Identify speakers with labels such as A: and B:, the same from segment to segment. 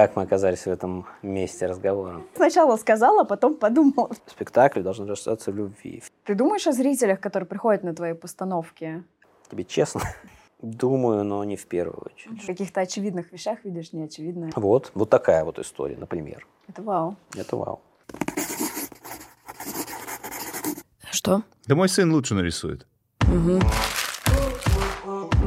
A: Как мы оказались в этом месте разговора?
B: Сначала сказала, потом подумала.
A: Спектакль должен рождаться в любви.
B: Ты думаешь о зрителях, которые приходят на твои постановки?
A: Тебе честно? Думаю, но не в первую очередь.
B: В каких-то очевидных вещах видишь неочевидное.
A: Вот, вот такая вот история, например.
B: Это вау.
A: Это вау.
B: Что?
C: Да мой сын лучше нарисует.
B: Угу.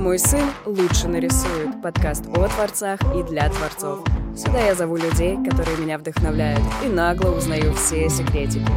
B: Мой сын лучше нарисует. Подкаст о творцах и для творцов. Сюда я зову людей, которые меня вдохновляют, и нагло узнаю все секретики.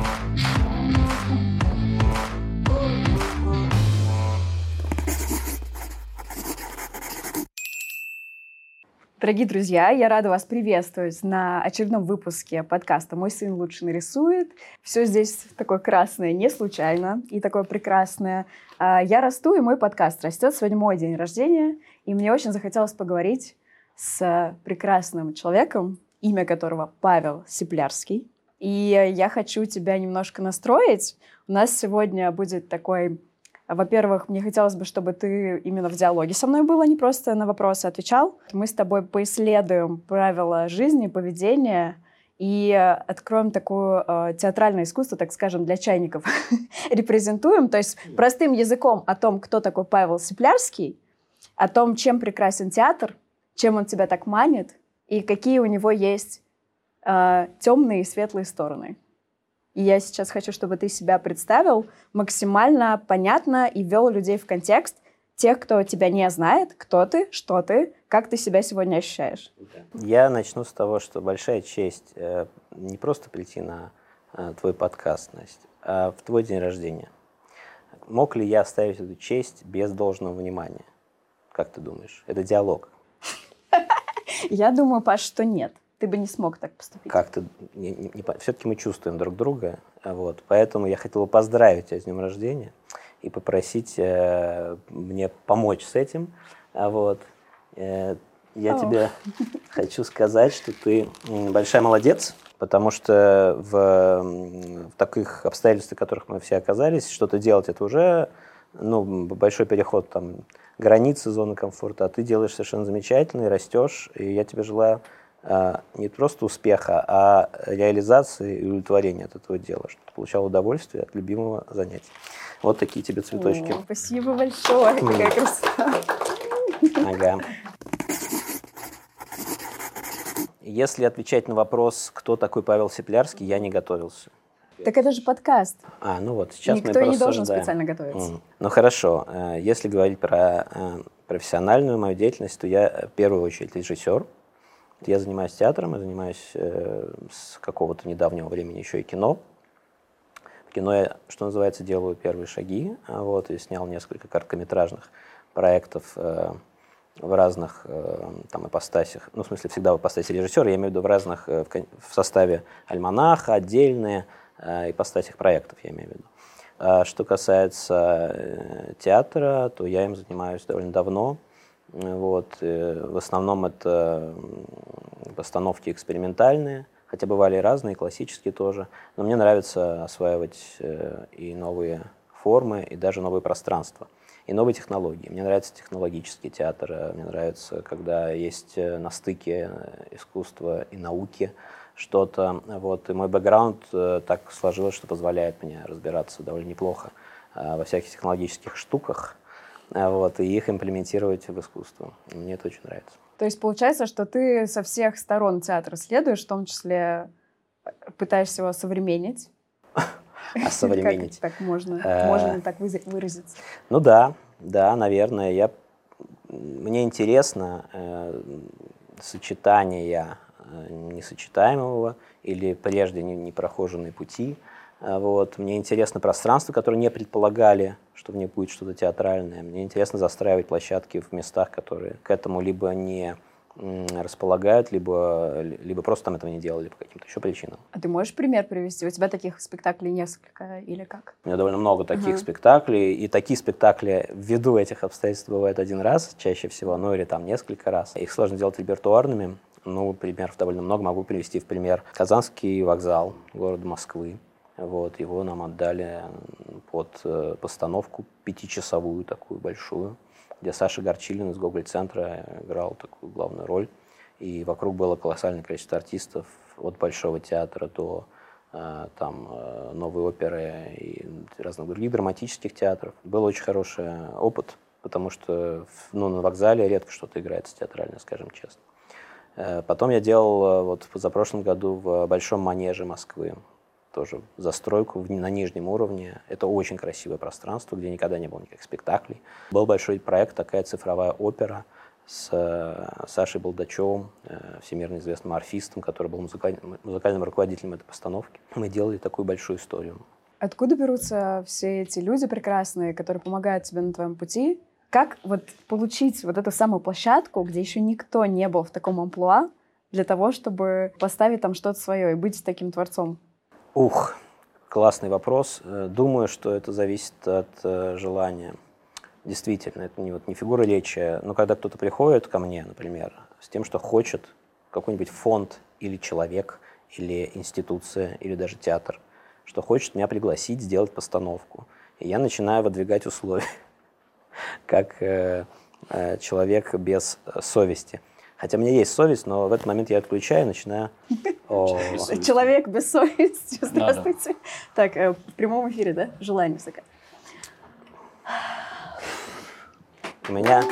B: Дорогие друзья, я рада вас приветствовать на очередном выпуске подкаста «Мой сын лучше нарисует». Все здесь такое красное не случайно и такое прекрасное. А, я расту, и мой подкаст растет. Сегодня мой день рождения, и мне очень захотелось поговорить с прекрасным человеком, имя которого Павел Сиплярский. И я хочу тебя немножко настроить. У нас сегодня будет такой во-первых, мне хотелось бы, чтобы ты именно в диалоге со мной был, а не просто на вопросы отвечал. Мы с тобой поисследуем правила жизни, поведения и откроем такое э, театральное искусство, так скажем, для чайников. Репрезентуем, то есть простым языком о том, кто такой Павел Сиплярский, о том, чем прекрасен театр, чем он тебя так манит, и какие у него есть э, темные и светлые стороны. И я сейчас хочу, чтобы ты себя представил максимально понятно и ввел людей в контекст тех, кто тебя не знает, кто ты, что ты, как ты себя сегодня ощущаешь.
A: Я начну с того, что большая честь э, не просто прийти на э, твой подкаст, Настя, а в твой день рождения. Мог ли я оставить эту честь без должного внимания? Как ты думаешь? Это диалог.
B: Я думаю, Паш, что нет ты бы не смог так поступить.
A: Как-то все-таки мы чувствуем друг друга, вот, поэтому я хотел бы поздравить тебя с днем рождения и попросить э, мне помочь с этим, вот. Э, я О. тебе хочу сказать, что ты большая молодец, потому что в, в таких обстоятельствах, в которых мы все оказались, что-то делать это уже ну, большой переход там границы зоны комфорта, а ты делаешь совершенно замечательно и растешь, и я тебе желаю а, не просто успеха, а реализации и удовлетворения от этого дела, чтобы ты получал удовольствие от любимого занятия. Вот такие тебе цветочки.
B: О, спасибо большое, какая красота.
A: Ага. Если отвечать на вопрос, кто такой Павел Сеплярский, я не готовился.
B: Так это же подкаст.
A: А, ну вот, сейчас
B: Никто
A: мы
B: не должен специально готовиться. Mm.
A: Ну хорошо, э, если говорить про э, профессиональную мою деятельность, то я в первую очередь режиссер, я занимаюсь театром, я занимаюсь э, с какого-то недавнего времени еще и кино. В кино я, что называется, делаю первые шаги. А вот, и снял несколько короткометражных проектов э, в разных э, там ипостасях. Ну, в смысле, всегда в ипостаси режиссера, я имею в виду в разных, э, в, в составе альманаха, отдельные э, ипостасях проектов, я имею в виду. А что касается э, театра, то я им занимаюсь довольно давно. Вот. Э, в основном это постановки экспериментальные, хотя бывали и разные, классические тоже. Но мне нравится осваивать э, и новые формы, и даже новые пространства, и новые технологии. Мне нравится технологический театр, э, мне нравится, когда есть на стыке искусства и науки что-то. Вот. И мой бэкграунд так сложилось, что позволяет мне разбираться довольно неплохо во всяких технологических штуках, вот, и их имплементировать в искусство. Мне это очень нравится.
B: То есть получается, что ты со всех сторон театра следуешь, в том числе э, пытаешься его современнить?
A: А современнить?
B: Так можно, э, можно так выразиться?
A: Ну да, да, наверное. Я, мне интересно э, сочетание несочетаемого или прежде непрохоженной пути – а, вот. Мне интересно пространство, которое не предполагали, что в ней будет что-то театральное. Мне интересно застраивать площадки в местах, которые к этому либо не располагают, либо, либо просто там этого не делали по каким-то еще причинам.
B: А ты можешь пример привести? У тебя таких спектаклей несколько или как?
A: У меня довольно много таких uh-huh. спектаклей, и такие спектакли ввиду этих обстоятельств бывают один раз чаще всего, ну или там несколько раз. Их сложно делать репертуарными, ну, примеров довольно много. Могу привести в пример Казанский вокзал города Москвы. Вот, его нам отдали под э, постановку пятичасовую такую большую, где Саша Горчилин из Гоголь-центра играл такую главную роль. и вокруг было колоссальное количество артистов от Большого театра до э, там, э, новой оперы и разных других драматических театров. Был очень хороший опыт, потому что ну, на вокзале редко что-то играется театрально, скажем честно. Потом я делал вот в позапрошлом году в Большом манеже Москвы тоже застройку на нижнем уровне. Это очень красивое пространство, где никогда не было никаких спектаклей. Был большой проект, такая цифровая опера с э, Сашей Балдачевым, э, всемирно известным арфистом, который был музыкальным, музыкальным руководителем этой постановки. Мы делали такую большую историю.
B: Откуда берутся все эти люди прекрасные, которые помогают тебе на твоем пути? Как вот получить вот эту самую площадку, где еще никто не был в таком амплуа, для того, чтобы поставить там что-то свое и быть таким творцом?
A: Ух, классный вопрос. Э, думаю, что это зависит от э, желания. Действительно, это не, вот, не фигура речи, но когда кто-то приходит ко мне, например, с тем, что хочет какой-нибудь фонд или человек, или институция, или даже театр, что хочет меня пригласить сделать постановку. И я начинаю выдвигать условия, как э, э, человек без совести. Хотя у меня есть совесть, но в этот момент я отключаю и начинаю...
B: Человек без совести. Здравствуйте. Так, э, в прямом эфире, да? Желание всякое.
A: У меня...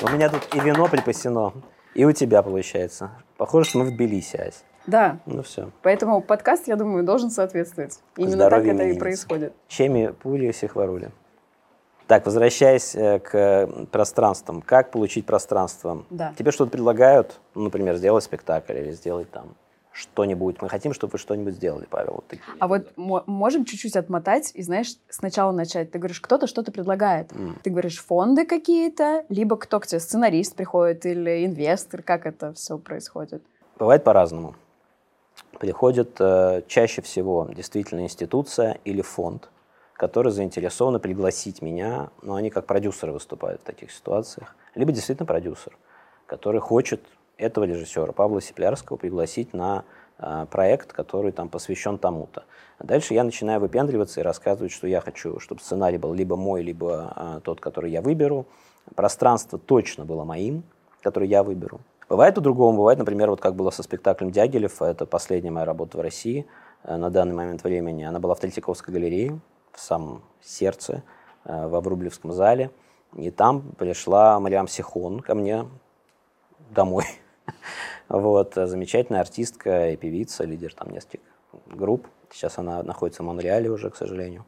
A: У меня тут и вино припасено, и у тебя получается. Похоже, что мы в Тбилиси, Ась.
B: Да.
A: Ну все.
B: Поэтому подкаст, я думаю, должен соответствовать. Именно Здоровье так это и происходит.
A: Чеми пули всех ворули. Так, возвращаясь э, к пространствам. Как получить пространство?
B: Да.
A: Тебе что-то предлагают, ну, например, сделать спектакль или сделать там что-нибудь. Мы хотим, чтобы вы что-нибудь сделали, Павел. Вот
B: такие. А вот можем чуть-чуть отмотать и, знаешь, сначала начать. Ты говоришь, кто-то что-то предлагает. Mm. Ты говоришь, фонды какие-то, либо кто к тебе, сценарист приходит или инвестор. Как это все происходит?
A: Бывает по-разному. Приходит э, чаще всего действительно институция или фонд которые заинтересованы пригласить меня, но они как продюсеры выступают в таких ситуациях, либо действительно продюсер, который хочет этого режиссера Павла Сиплярского пригласить на э, проект, который там посвящен тому-то. дальше я начинаю выпендриваться и рассказывать, что я хочу, чтобы сценарий был либо мой, либо э, тот, который я выберу. Пространство точно было моим, который я выберу. Бывает по-другому, бывает, например, вот как было со спектаклем Дягилев, это последняя моя работа в России э, на данный момент времени. Она была в Третьяковской галерее, в самом сердце, э, в Врублевском зале. И там пришла Мариам Сихон ко мне домой. вот, замечательная артистка и певица, лидер там нескольких групп. Сейчас она находится в Монреале уже, к сожалению.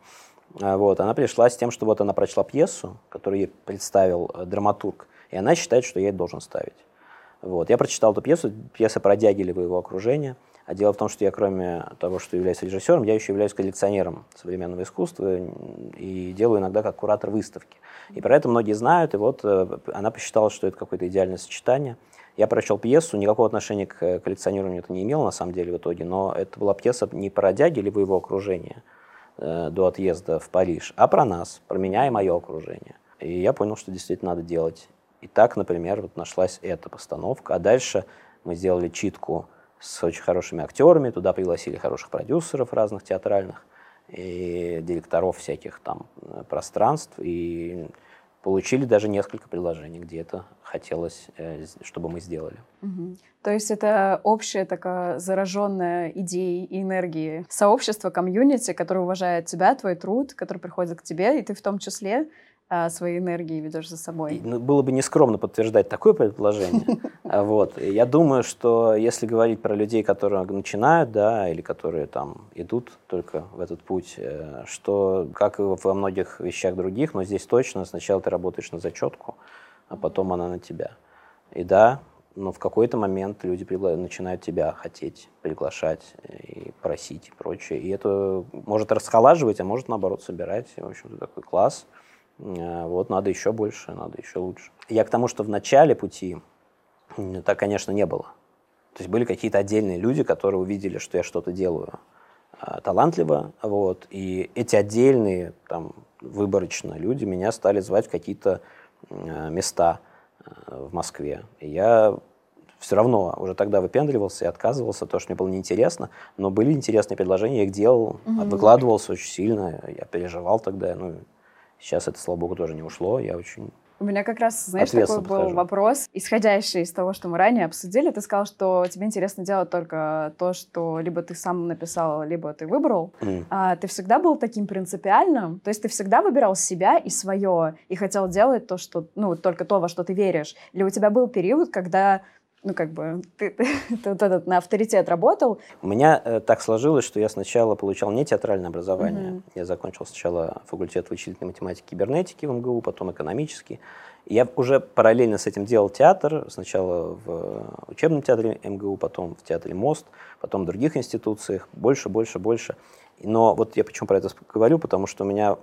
A: Э, вот, она пришла с тем, что вот она прочла пьесу, которую ей представил э, драматург, и она считает, что я должен ставить. Вот. Я прочитал эту пьесу, пьеса про Дягилева и его окружение – а дело в том, что я, кроме того, что являюсь режиссером, я еще являюсь коллекционером современного искусства и делаю иногда как куратор выставки. И про это многие знают, и вот э, она посчитала, что это какое-то идеальное сочетание. Я прочел пьесу, никакого отношения к коллекционированию это не имело на самом деле в итоге, но это была пьеса не про дяди либо его окружение э, до отъезда в Париж, а про нас, про меня и мое окружение. И я понял, что действительно надо делать. И так, например, вот нашлась эта постановка. А дальше мы сделали читку с очень хорошими актерами, туда пригласили хороших продюсеров разных театральных и директоров всяких там э, пространств, и получили даже несколько предложений, где это хотелось, э, чтобы мы сделали.
B: Угу. То есть это общая такая зараженная идеей и энергией сообщество, комьюнити, которое уважает тебя, твой труд, который приходит к тебе, и ты в том числе своей энергии ведешь за собой.
A: Ну, было бы нескромно подтверждать такое предположение. А, вот. Я думаю, что если говорить про людей, которые начинают, да, или которые там идут только в этот путь, э, что, как и во многих вещах других, но здесь точно сначала ты работаешь на зачетку, а потом она на тебя. И да, но в какой-то момент люди пригла... начинают тебя хотеть, приглашать и просить и прочее. И это может расхолаживать, а может, наоборот, собирать. В общем-то, такой класс. Э, вот надо еще больше, надо еще лучше. Я к тому, что в начале пути так, конечно, не было. То есть были какие-то отдельные люди, которые увидели, что я что-то делаю э, талантливо, вот, и эти отдельные, там, выборочно люди меня стали звать в какие-то э, места в Москве. И я все равно уже тогда выпендривался и отказывался, то, что мне было неинтересно, но были интересные предложения, я их делал, угу. выкладывался очень сильно, я переживал тогда, ну, Сейчас это, слава богу, тоже не ушло. Я очень
B: У меня как раз, знаешь, такой был подхожу. вопрос, исходящий из того, что мы ранее обсудили. Ты сказал, что тебе интересно делать только то, что либо ты сам написал, либо ты выбрал. Mm. А ты всегда был таким принципиальным? То есть ты всегда выбирал себя и свое, и хотел делать то, что, ну, только то, во что ты веришь? Или у тебя был период, когда ну, как бы, ты, ты, ты вот этот на авторитет работал.
A: У меня э, так сложилось, что я сначала получал не театральное образование. Mm-hmm. Я закончил сначала факультет вычислительной математики и кибернетики в МГУ, потом экономический. я уже параллельно с этим делал театр. Сначала в учебном театре МГУ, потом в театре МОСТ, потом в других институциях. Больше, больше, больше. Но вот я почему про это говорю, потому что у меня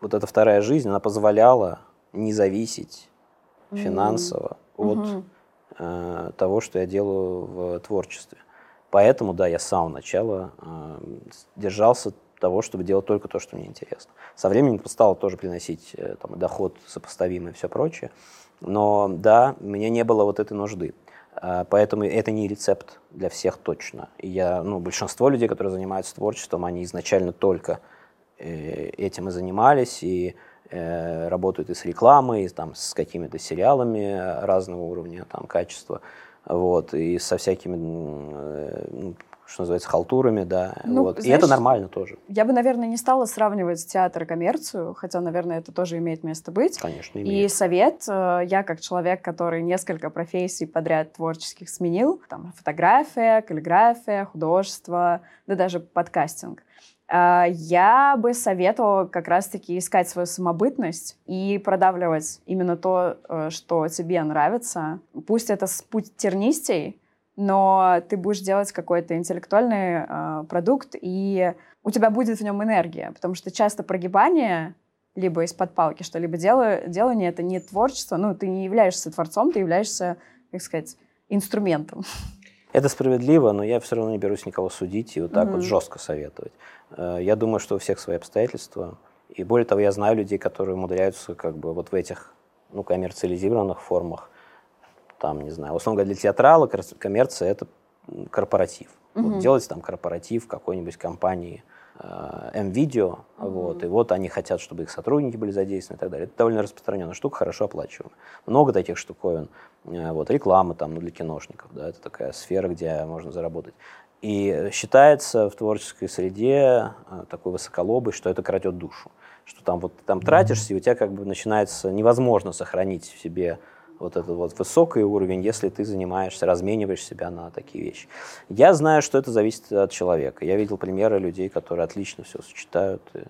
A: вот эта вторая жизнь, она позволяла не зависеть mm-hmm. финансово от... Mm-hmm э, того, что я делаю в творчестве. Поэтому, да, я с самого начала э, держался того, чтобы делать только то, что мне интересно. Со временем стало тоже приносить э, там, доход сопоставимый и все прочее. Но да, у меня не было вот этой нужды. Э, поэтому это не рецепт для всех точно. И я, ну, большинство людей, которые занимаются творчеством, они изначально только э, этим и занимались, и работают и с рекламой, и там, с какими-то сериалами разного уровня там, качества, вот, и со всякими, э, ну, что называется, халтурами, да. Ну, вот. Знаешь, и это нормально тоже.
B: Я бы, наверное, не стала сравнивать театр и коммерцию, хотя, наверное, это тоже имеет место быть.
A: Конечно, имеет.
B: И совет, э, я как человек, который несколько профессий подряд творческих сменил, там, фотография, каллиграфия, художество, да даже подкастинг. А, я бы советовала как раз-таки искать свою самобытность и продавливать именно то, э, что тебе нравится. Пусть это путь тернистей, но ты будешь делать какой-то интеллектуальный э, продукт, и у тебя будет в нем энергия, потому что часто прогибание либо из-под палки что-либо делаю, делание — это не творчество, ну, ты не являешься творцом, ты являешься, как сказать, инструментом.
A: Это справедливо, но я все равно не берусь никого судить и вот так mm-hmm. вот жестко советовать. Э, я думаю, что у всех свои обстоятельства. И более того, я знаю людей, которые умудряются как бы вот в этих ну, коммерциализированных формах, там, не знаю, условно говоря, для театрала коммерция – это корпоратив. Mm-hmm. Вот делать там корпоратив какой-нибудь компании – Э, mm-hmm. вот, и вот они хотят, чтобы их сотрудники были задействованы и так далее. Это довольно распространенная штука, хорошо оплачиваемая. Много таких штуковин. Э, вот, реклама там, ну, для киношников, да, это такая сфера, где можно заработать. И считается в творческой среде э, такой высоколобой, что это крадет душу. Что там вот ты там тратишься, и у тебя как бы начинается невозможно сохранить в себе вот этот вот высокий уровень, если ты занимаешься, размениваешь себя на такие вещи. Я знаю, что это зависит от человека. Я видел примеры людей, которые отлично все сочетают. И...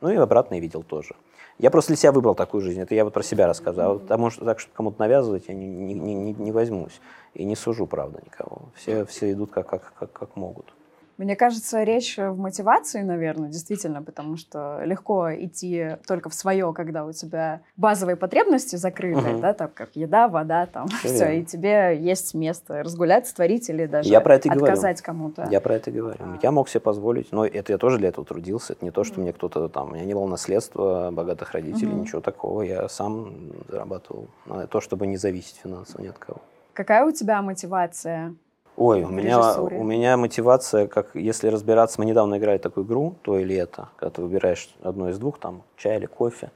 A: Ну и обратно я видел тоже. Я просто для себя выбрал такую жизнь. Это я вот про себя рассказал. Потому что так, чтобы кому-то навязывать, я не, не, не, не возьмусь. И не сужу, правда, никого. Все, все идут как, как, как, как могут.
B: Мне кажется, речь в мотивации, наверное, действительно, потому что легко идти только в свое, когда у тебя базовые потребности закрыты, угу. да, там как еда, вода, там все, все и тебе есть место разгуляться, творить или даже я про это отказать кому-то.
A: Я про это говорю. А. Я мог себе позволить, но это я тоже для этого трудился. Это не то, что угу. мне кто-то там, у меня не было наследства богатых родителей, угу. ничего такого. Я сам зарабатывал на то, чтобы не зависеть финансово ни от кого.
B: Какая у тебя мотивация
A: Ой, у меня, у меня мотивация, как если разбираться, мы недавно играли такую игру, то или это, когда ты выбираешь одно из двух, там, чай или кофе,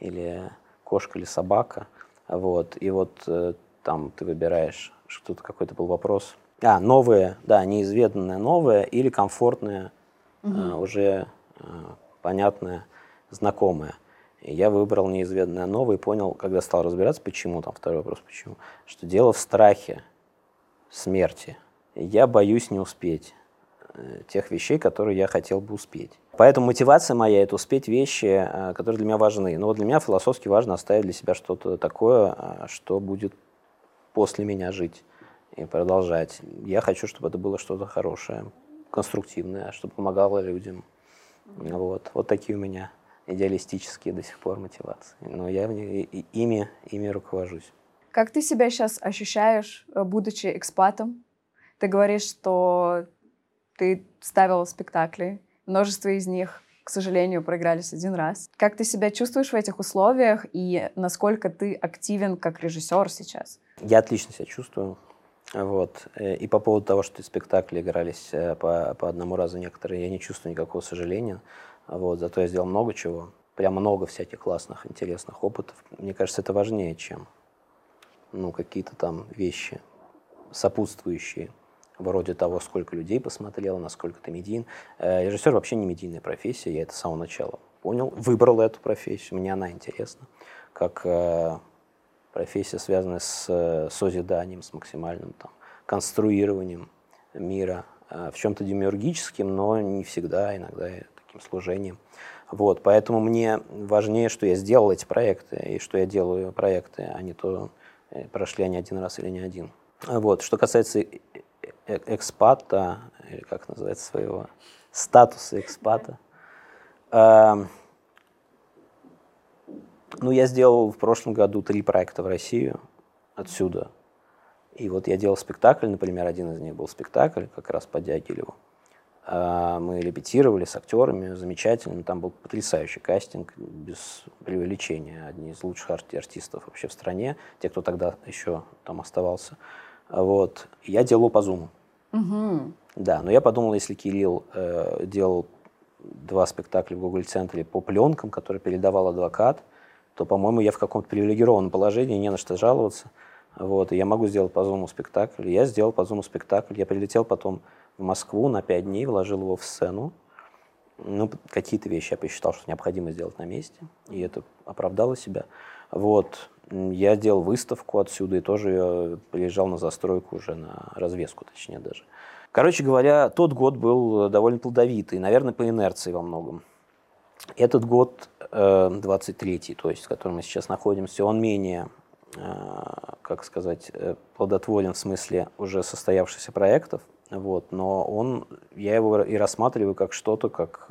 A: или кошка или собака, вот, и вот э, там ты выбираешь, что-то какой-то был вопрос. А, новое, да, неизведанное новое или комфортное, угу. э, уже э, понятное, знакомое. И я выбрал неизведанное новое и понял, когда стал разбираться, почему, там второй вопрос, почему, что дело в страхе смерти я боюсь не успеть э, тех вещей, которые я хотел бы успеть. Поэтому мотивация моя – это успеть вещи, э, которые для меня важны. Но вот для меня философски важно оставить для себя что-то такое, э, что будет после меня жить и продолжать. Я хочу, чтобы это было что-то хорошее, конструктивное, чтобы помогало людям. Вот, вот такие у меня идеалистические до сих пор мотивации. Но я ими, ими руковожусь.
B: Как ты себя сейчас ощущаешь, будучи экспатом? Ты говоришь, что ты ставила спектакли, множество из них, к сожалению, проигрались один раз. Как ты себя чувствуешь в этих условиях и насколько ты активен как режиссер сейчас?
A: Я отлично себя чувствую. Вот. Э, и по поводу того, что спектакли игрались э, по, по одному разу некоторые, я не чувствую никакого сожаления. Вот. Зато я сделал много чего. прям много всяких классных, интересных опытов. Мне кажется, это важнее, чем ну, какие-то там вещи сопутствующие, вроде того, сколько людей посмотрело, насколько ты медийн. Э, режиссер вообще не медийная профессия, я это с самого начала понял, выбрал эту профессию, мне она интересна, как э, профессия, связанная с э, созиданием, с максимальным там, конструированием мира, в чем-то демиургическим, но не всегда, иногда таким служением. Вот, поэтому мне важнее, что я сделал эти проекты, и что я делаю проекты, а не то, прошли они один раз или не один. Вот. Что касается экспата, или как называется своего, статуса экспата, э, ну, я сделал в прошлом году три проекта в Россию отсюда. И вот я делал спектакль, например, один из них был спектакль как раз по Дягилеву. А, мы репетировали с актерами, замечательно. Там был потрясающий кастинг, без преувеличения. Одни из лучших арти артистов вообще в стране, те, кто тогда еще там оставался. Вот. Я делал по Zoom. Угу. Да, но я подумал, если Кирилл э, делал два спектакля в Google центре по пленкам, которые передавал адвокат, то, по-моему, я в каком-то привилегированном положении, не на что жаловаться. Вот, и я могу сделать по Zoom спектакль. Я сделал по Zoom спектакль. Я прилетел потом в Москву на пять дней, вложил его в сцену. Ну, какие-то вещи я посчитал, что необходимо сделать на месте, и это оправдало себя. Вот. Я делал выставку отсюда и тоже приезжал на застройку уже, на развеску точнее даже. Короче говоря, тот год был довольно плодовитый, наверное, по инерции во многом. Этот год, 23-й, э, то есть в котором мы сейчас находимся, он менее, э, как сказать, э, плодотворен в смысле уже состоявшихся проектов, вот, но он, я его и рассматриваю как что-то, как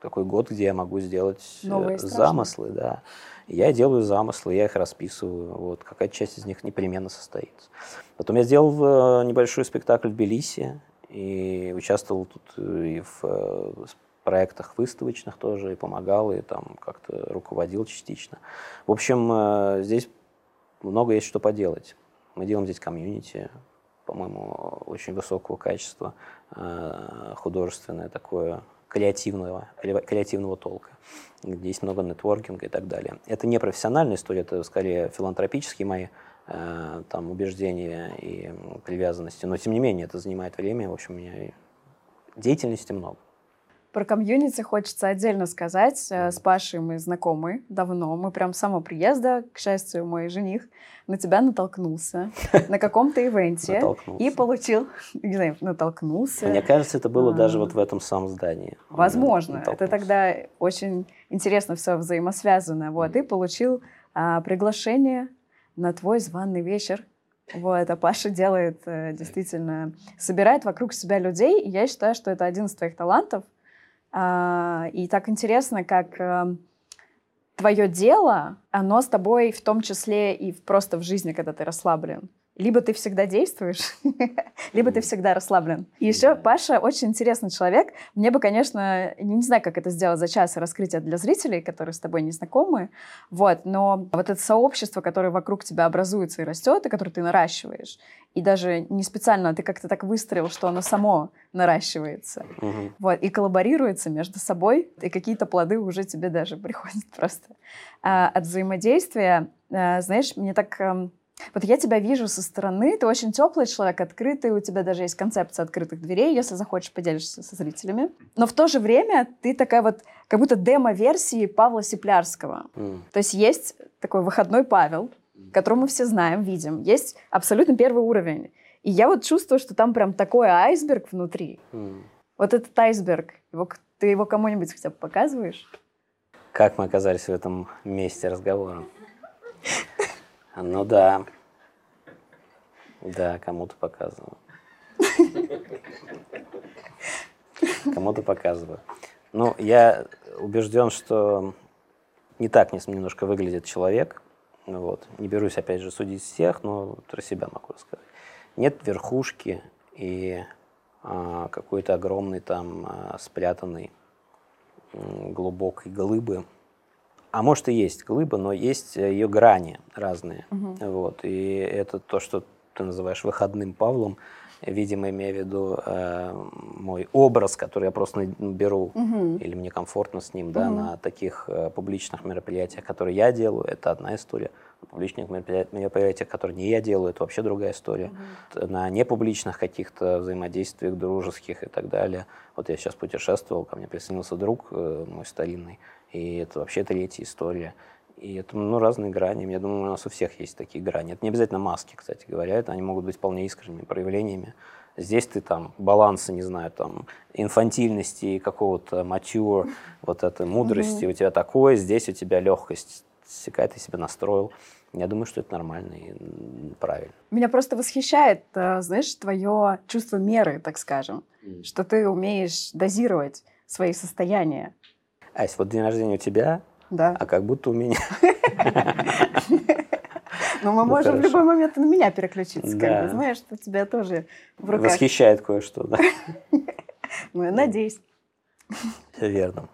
A: такой год, где я могу сделать Новые замыслы, да. Я делаю замыслы, я их расписываю. Вот, какая-то часть из них непременно состоится. Потом я сделал небольшой спектакль в Тбилиси и участвовал тут и в проектах выставочных тоже, и помогал, и там как-то руководил частично. В общем, здесь много есть что поделать. Мы делаем здесь комьюнити, по-моему, очень высокого качества, э, художественное такое, креативного, креативного толка, где есть много нетворкинга и так далее. Это не профессиональная история, это скорее филантропические мои э, там, убеждения и привязанности, но тем не менее это занимает время, в общем, у меня деятельности много.
B: Про комьюнити хочется отдельно сказать. Э, с Пашей мы знакомы давно. Мы прям с самого приезда, к счастью, мой жених на тебя натолкнулся на каком-то ивенте и получил, не знаю, натолкнулся.
A: Мне кажется, это было даже вот в этом самом здании.
B: Возможно. Это тогда очень интересно все взаимосвязано. Вот, и получил а, приглашение на твой званый вечер вот, а Паша делает э, действительно, собирает вокруг себя людей, и я считаю, что это один из твоих талантов, а, и так интересно, как эм, твое дело, оно с тобой в том числе и просто в жизни, когда ты расслаблен. Либо ты всегда действуешь, либо ты всегда расслаблен. И еще Паша очень интересный человек. Мне бы, конечно, не знаю, как это сделать за час раскрытия для зрителей, которые с тобой не знакомы. Вот, но вот это сообщество, которое вокруг тебя образуется и растет, и которое ты наращиваешь, и даже не специально ты как-то так выстроил, что оно само наращивается. Угу. Вот, и коллаборируется между собой, и какие-то плоды уже тебе даже приходят просто. А, от взаимодействия, а, знаешь, мне так эм, вот я тебя вижу со стороны, ты очень теплый человек, открытый, у тебя даже есть концепция открытых дверей, если захочешь, поделишься со зрителями. Но в то же время ты такая вот, как будто демо-версии Павла Сиплярского. Mm. То есть есть такой выходной Павел, которого мы все знаем, видим. Есть абсолютно первый уровень. И я вот чувствую, что там прям такой айсберг внутри. Mm. Вот этот айсберг, его, ты его кому-нибудь хотя бы показываешь?
A: Как мы оказались в этом месте разговора? Ну да. Да, кому-то показываю. Кому-то показываю. Ну, я убежден, что не так немножко выглядит человек. Вот. Не берусь, опять же, судить всех, но про себя могу рассказать. Нет верхушки и а, какой-то огромной там а, спрятанной глубокой глыбы, а может и есть глыба, но есть э, ее грани разные. Угу. Вот. И это то, что ты называешь выходным Павлом, видимо, имея в виду э, мой образ, который я просто беру, угу. или мне комфортно с ним, да, угу. на таких э, публичных мероприятиях, которые я делаю, это одна история. На публичных мероприятиях, которые не я делаю, это вообще другая история. Угу. На непубличных каких-то взаимодействиях дружеских и так далее. Вот я сейчас путешествовал, ко мне присоединился друг э, мой старинный, и это вообще третья история. И это ну, разные грани. Я думаю, у нас у всех есть такие грани. Это не обязательно маски, кстати говоря. Это они могут быть вполне искренними проявлениями. Здесь ты там баланса, не знаю, там инфантильности, какого-то матюр, вот этой мудрости mm-hmm. у тебя такое, здесь у тебя легкость, какая ты себя настроил. Я думаю, что это нормально и правильно.
B: Меня просто восхищает, э, знаешь, твое чувство меры, так скажем, mm. что ты умеешь дозировать свои состояния.
A: Ась, вот день рождения у тебя,
B: да.
A: А как будто у меня.
B: Но мы ну, можем в любой момент на меня переключиться, как бы, знаешь, что тебя тоже в руках.
A: Восхищает кое-что, да.
B: Ну, я надеюсь.
A: Все верно.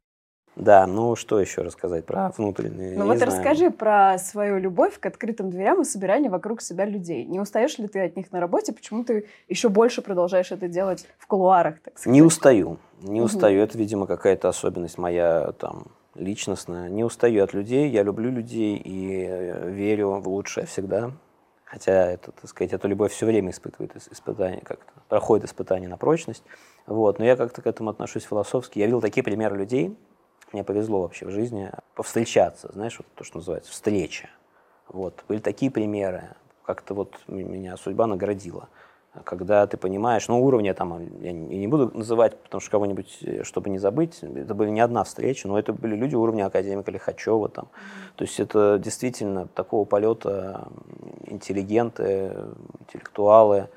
A: Да, ну что еще рассказать про внутренние?
B: Ну вот знаю. расскажи про свою любовь к открытым дверям и собиранию вокруг себя людей. Не устаешь ли ты от них на работе? Почему ты еще больше продолжаешь это делать в кулуарах, так
A: сказать? Не устаю, не устаю. Это, видимо, какая-то особенность моя там личностно. Не устаю от людей, я люблю людей и э, верю в лучшее всегда. Хотя это, так сказать, эта любовь все время испытывает испытания, как-то проходит испытания на прочность. Вот. Но я как-то к этому отношусь философски. Я видел такие примеры людей, мне повезло вообще в жизни повстречаться, знаешь, вот то, что называется встреча. Вот. Были такие примеры, как-то вот меня судьба наградила когда ты понимаешь, ну, уровня там, я не буду называть, потому что кого-нибудь, э, чтобы не забыть, это были не одна встреча, но это были люди уровня академика Лихачева там. То есть это действительно такого полета интеллигенты, интеллектуалы,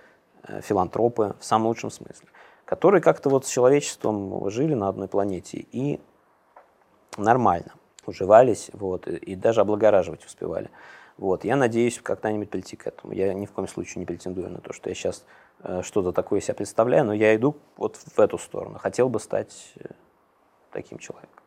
A: э, филантропы в самом лучшем смысле, которые как-то вот с человечеством жили на одной планете и нормально уживались, вот, и даже облагораживать успевали. Вот. Я надеюсь когда-нибудь прийти к этому. Я ни в коем случае не претендую на то, что я сейчас э, что-то такое себя представляю, но я иду вот в эту сторону. Хотел бы стать э, таким человеком.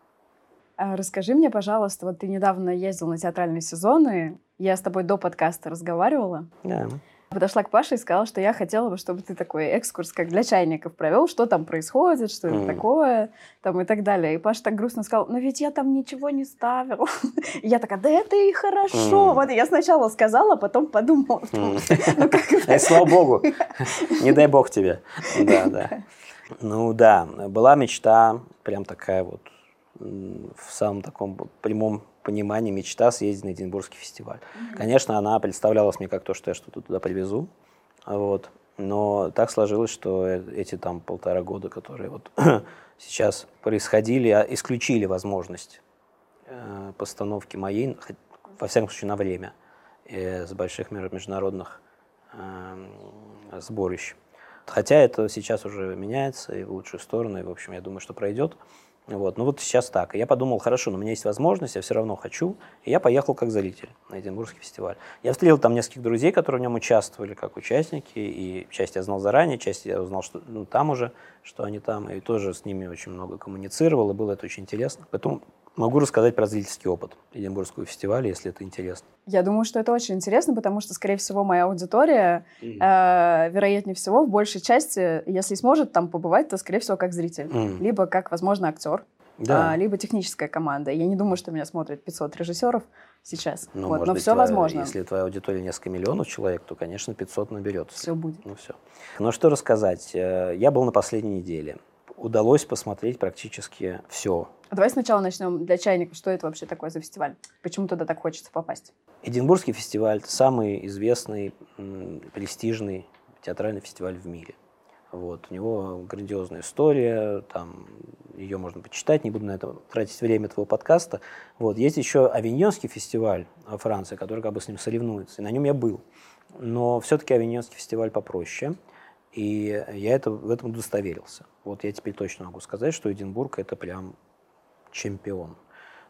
B: А расскажи мне, пожалуйста, вот ты недавно ездил на театральные сезоны, я с тобой до подкаста разговаривала.
A: Да
B: подошла к Паше и сказала, что я хотела бы, чтобы ты такой экскурс, как для чайников, провел, что там происходит, что mm. это такое, там и так далее. И Паша так грустно сказал, ну ведь я там ничего не ставил. И я такая, да это и хорошо. Mm. Вот я сначала сказала, потом подумала.
A: Ну, как Слава богу. Не дай бог тебе. Да, да. Ну да, была мечта, прям такая вот, в самом таком прямом понимании мечта съездить на Эдинбургский фестиваль. Mm-hmm. Конечно, она представлялась мне как то, что я что-то туда привезу, вот. Но так сложилось, что э, эти там полтора года, которые вот сейчас происходили, а, исключили возможность э, постановки моей, во всяком случае, на время, э, с больших международных э, сборищ. Хотя это сейчас уже меняется и в лучшую сторону, и, в общем, я думаю, что пройдет. Вот. Ну вот сейчас так. И я подумал, хорошо, но у меня есть возможность, я все равно хочу. И я поехал как зритель на Эдинбургский фестиваль. Я встретил там нескольких друзей, которые в нем участвовали как участники. И часть я знал заранее, часть я узнал что, ну, там уже, что они там. И тоже с ними очень много коммуницировал, и было это очень интересно. Поэтому Могу рассказать про зрительский опыт Эдинбургского фестиваля, если это интересно.
B: Я думаю, что это очень интересно, потому что, скорее всего, моя аудитория, mm. э, вероятнее всего, в большей части, если сможет там побывать, то, скорее всего, как зритель. Mm. Либо как, возможно, актер. Да. А, либо техническая команда. Я не думаю, что меня смотрят 500 режиссеров сейчас. Ну, вот, но быть, все возможно.
A: Если твоя аудитория несколько миллионов человек, то, конечно, 500 наберется.
B: Все будет.
A: Ну все. Ну что рассказать? Э, я был на последней неделе. Удалось посмотреть практически все
B: Давай сначала начнем для чайников. Что это вообще такое за фестиваль? Почему туда так хочется попасть?
A: Эдинбургский фестиваль – самый известный, престижный театральный фестиваль в мире. Вот. У него грандиозная история, там ее можно почитать, не буду на это тратить время твоего подкаста. Вот. Есть еще Авиньонский фестиваль во Франции, который как бы с ним соревнуется, и на нем я был. Но все-таки Авиньонский фестиваль попроще, и я это, в этом удостоверился. Вот я теперь точно могу сказать, что Эдинбург – это прям чемпион.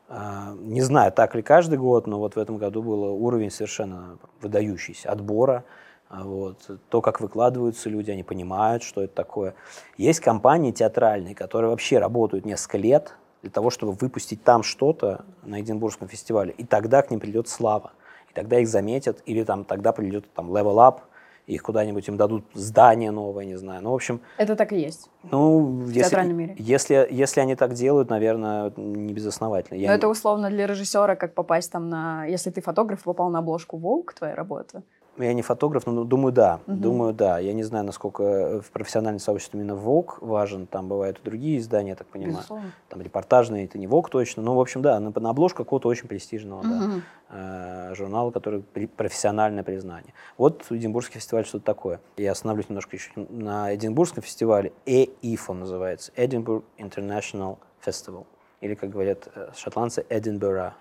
A: А, не знаю, так ли каждый год, но вот в этом году был уровень совершенно выдающийся отбора. А вот. То, как выкладываются люди, они понимают, что это такое. Есть компании театральные, которые вообще работают несколько лет для того, чтобы выпустить там что-то на Эдинбургском фестивале, и тогда к ним придет слава. И тогда их заметят, или там, тогда придет там Level Up, их куда-нибудь им дадут здание новое, не знаю. Ну, в общем...
B: Это так и есть.
A: Ну,
B: в если, театральном мире.
A: Если, если они так делают, наверное, не безосновательно.
B: Я Но не... это условно для режиссера, как попасть там на... Если ты фотограф, попал на обложку Vogue, твоя работа,
A: я не фотограф, но думаю, да. Угу. Думаю, да. Я не знаю, насколько в профессиональном сообществе именно ВОК важен. Там бывают и другие издания, я так понимаю.
B: Безусловно.
A: Там репортажные, это не ВОК точно. Но, в общем, да, на, на обложку какого-то очень престижного угу. да, э, журнала, который при, профессиональное признание. Вот Эдинбургский фестиваль что-то такое. Я остановлюсь немножко еще на Эдинбургском фестивале. ЭИФО называется. Edinburgh International Festival. Или, как говорят э, шотландцы, Эдинбурга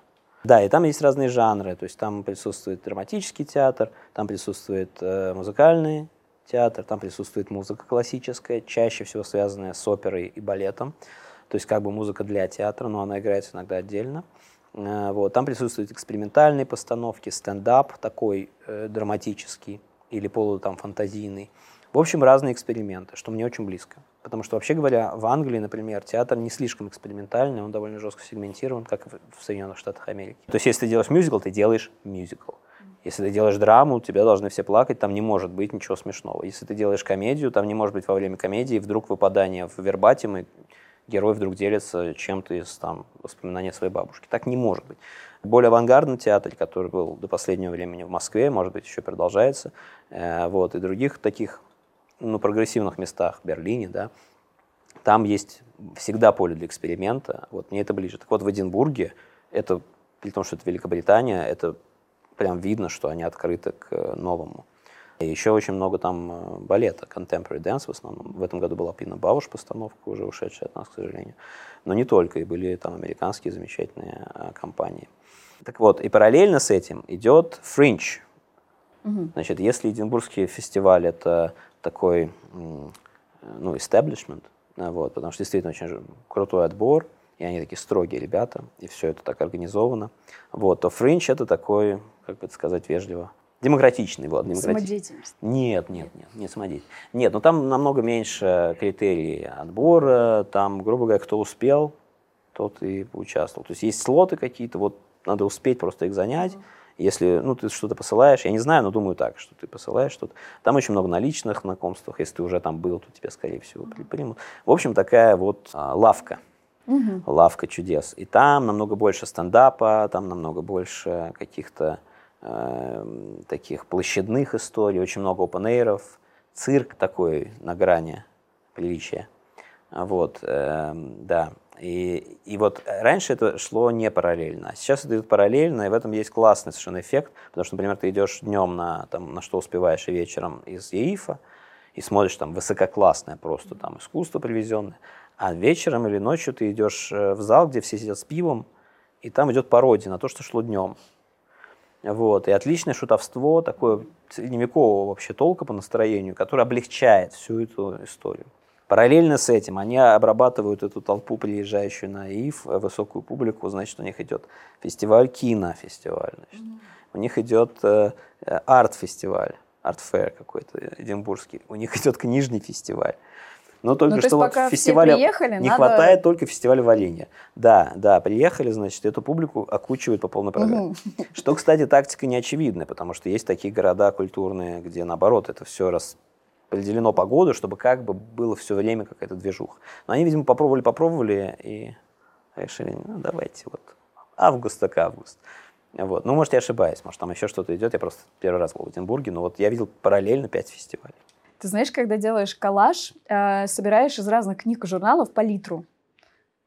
A: да, и там есть разные жанры, то есть там присутствует драматический театр, там присутствует э, музыкальный театр, там присутствует музыка классическая, чаще всего связанная с оперой и балетом, то есть как бы музыка для театра, но она играется иногда отдельно. Э, вот. Там присутствуют экспериментальные постановки, стендап такой э, драматический или полу там фантазийный. В общем, разные эксперименты, что мне очень близко. Потому что, вообще говоря, в Англии, например, театр не слишком экспериментальный, он довольно жестко сегментирован, как в Соединенных Штатах Америки. То есть, если ты делаешь мюзикл, ты делаешь мюзикл. Если ты делаешь драму, тебя должны все плакать, там не может быть ничего смешного. Если ты делаешь комедию, там не может быть во время комедии вдруг выпадание в вербатим, и герой вдруг делится чем-то из там, воспоминания своей бабушки. Так не может быть. Более авангардный театр, который был до последнего времени в Москве, может быть, еще продолжается, э, вот, и других таких ну, прогрессивных местах, в Берлине, да, там есть всегда поле для эксперимента. Вот мне это ближе. Так вот, в Эдинбурге, это, при том, что это Великобритания, это прям видно, что они открыты к новому. И еще очень много там э, балета, contemporary dance в основном. В этом году была Пина Бауш постановка, уже ушедшая от нас, к сожалению. Но не только, и были там американские замечательные э, компании. Так вот, и параллельно с этим идет Fringe. Угу. Значит, если Эдинбургский фестиваль это такой ну, establishment, вот, потому что действительно очень крутой отбор, и они такие строгие ребята, и все это так организовано. Вот, то Fringe это такой, как бы это сказать вежливо, демократичный. Вот, демократичный. Нет, нет, нет, не самодеятельность. Нет, но там намного меньше критерий отбора, там, грубо говоря, кто успел, тот и поучаствовал. То есть есть слоты какие-то, вот надо успеть просто их занять. Mm-hmm если ну, ты что-то посылаешь, я не знаю, но думаю так, что ты посылаешь что-то. Там очень много наличных знакомств. Если ты уже там был, то тебя, скорее всего, примут. В общем, такая вот а, лавка. Угу. Лавка чудес. И там намного больше стендапа, там намного больше каких-то э, таких площадных историй, очень много опен цирк такой на грани приличия. Вот, э, да. И, и вот раньше это шло не параллельно, а сейчас это идет параллельно, и в этом есть классный совершенно эффект, потому что, например, ты идешь днем на, там, на что успеваешь, и вечером из ЕИФа, и смотришь там высококлассное просто там искусство привезенное, а вечером или ночью ты идешь э, в зал, где все сидят с пивом, и там идет пародия на то, что шло днем. Вот. И отличное шутовство, такое средневекового вообще толка по настроению, которое облегчает всю эту историю. Параллельно с этим они обрабатывают эту толпу, приезжающую на ИФ, э, высокую публику, значит, у них идет фестиваль, кинофестиваль, значит. Mm-hmm. у них идет э, э, арт-фестиваль, art fair какой-то эдинбургский, у них идет книжный фестиваль. Но только ну, что вот фестиваля приехали, не надо... хватает только фестиваля варенья. Да, да, приехали, значит, эту публику окучивают по полной программе. Угу. Что, кстати, тактика не очевидная, потому что есть такие города культурные, где наоборот это все распределено по году, чтобы как бы было все время какая-то движуха. Но они, видимо, попробовали, попробовали и решили, ну давайте вот август так август. Вот. Ну, может, я ошибаюсь, может, там еще что-то идет. Я просто первый раз был в Эдинбурге, но вот я видел параллельно пять фестивалей.
B: Ты знаешь, когда делаешь коллаж, э, собираешь из разных книг и журналов палитру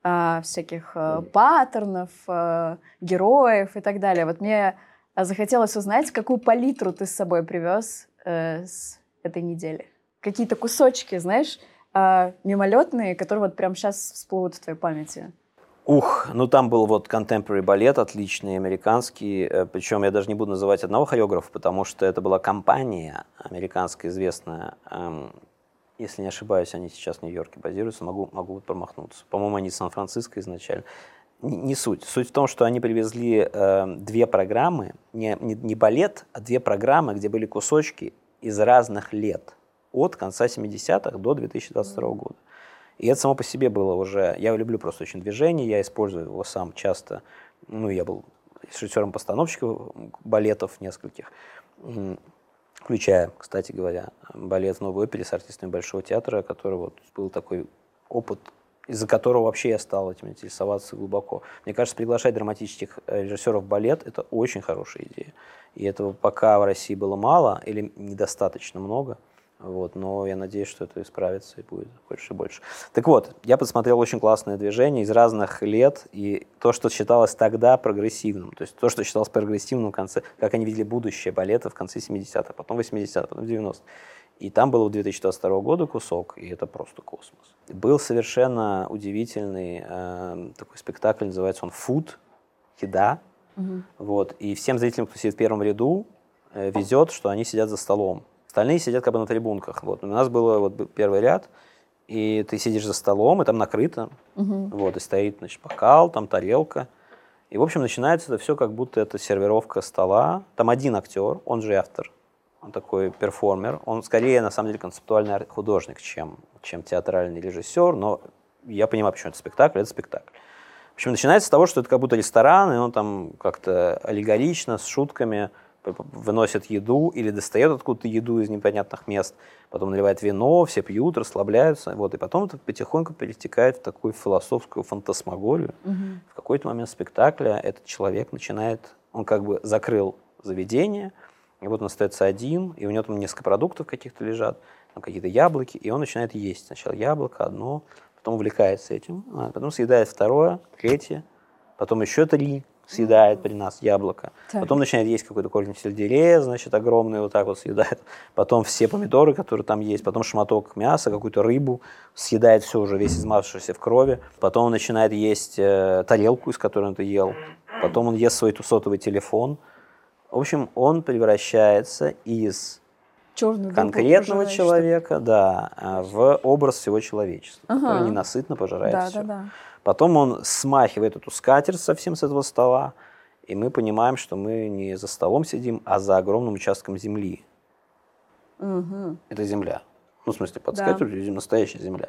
B: э, всяких э, паттернов, э, героев и так далее. Вот мне захотелось узнать, какую палитру ты с собой привез э, с этой недели какие-то кусочки, знаешь, э, мимолетные, которые вот прямо сейчас всплывут в твоей памяти?
A: Ух, ну там был вот contemporary балет отличный, американский, э, причем я даже не буду называть одного хореографа, потому что это была компания американская известная, эм, если не ошибаюсь, они сейчас в Нью-Йорке базируются, могу, могу промахнуться. По-моему, они из Сан-Франциско изначально. Не суть. Суть в том, что они привезли э, две программы, не, не, не балет, а две программы, где были кусочки из разных лет от конца 70-х до 2022 года. И это само по себе было уже... Я люблю просто очень движение, я использую его сам часто. Ну, я был режиссером-постановщиком балетов нескольких. включая, кстати говоря, балет в Новой опере с артистами Большого театра, который вот был такой опыт, из-за которого вообще я стал этим интересоваться глубоко. Мне кажется, приглашать драматических э, режиссеров в балет – это очень хорошая идея. И этого пока в России было мало или недостаточно много – вот, но я надеюсь, что это исправится и будет больше и больше. Так вот, я посмотрел очень классное движение из разных лет, и то, что считалось тогда прогрессивным, то есть то, что считалось прогрессивным в конце, как они видели будущее балета в конце 70-х, потом 80-х, потом 90-х. И там был 2022 года кусок, и это просто космос. Был совершенно удивительный э, такой спектакль, называется он «Фуд», «Еда». Угу. Вот, и всем зрителям, кто сидит в первом ряду, э, везет, что они сидят за столом. Остальные сидят как бы на трибунках. Вот. У нас был вот первый ряд, и ты сидишь за столом, и там накрыто. Угу. Вот, и стоит, значит, бокал, там тарелка. И, в общем, начинается это все, как будто это сервировка стола. Там один актер, он же автор. Он такой перформер. Он скорее, на самом деле, концептуальный художник, чем, чем театральный режиссер. Но я понимаю, почему это спектакль. Это спектакль. В общем, начинается с того, что это как будто ресторан, и он там как-то аллегорично, с шутками – выносит еду или достает откуда-то еду из непонятных мест, потом наливает вино, все пьют, расслабляются, вот, и потом это потихоньку перетекает в такую философскую фантасмагорию. Угу. В какой-то момент спектакля этот человек начинает, он как бы закрыл заведение, и вот он остается один, и у него там несколько продуктов каких-то лежат, там какие-то яблоки, и он начинает есть. Сначала яблоко одно, потом увлекается этим, а потом съедает второе, третье, потом еще три, съедает при нас яблоко. Так. Потом начинает есть какой-то корень сельдерея, значит, огромный, вот так вот съедает. Потом все помидоры, которые там есть. Потом шматок мяса, какую-то рыбу. Съедает все уже, весь измазавшийся в крови. Потом он начинает есть э, тарелку, из которой он это ел. Потом он ест свой сотовый телефон. В общем, он превращается из Черную конкретного человека, да, э, в образ всего человечества, ага. который ненасытно пожирает да, все. Да, да. Потом он смахивает эту скатерть совсем с этого стола, и мы понимаем, что мы не за столом сидим, а за огромным участком земли. Угу. Это земля. Ну, в смысле, под скатертью да. настоящая земля.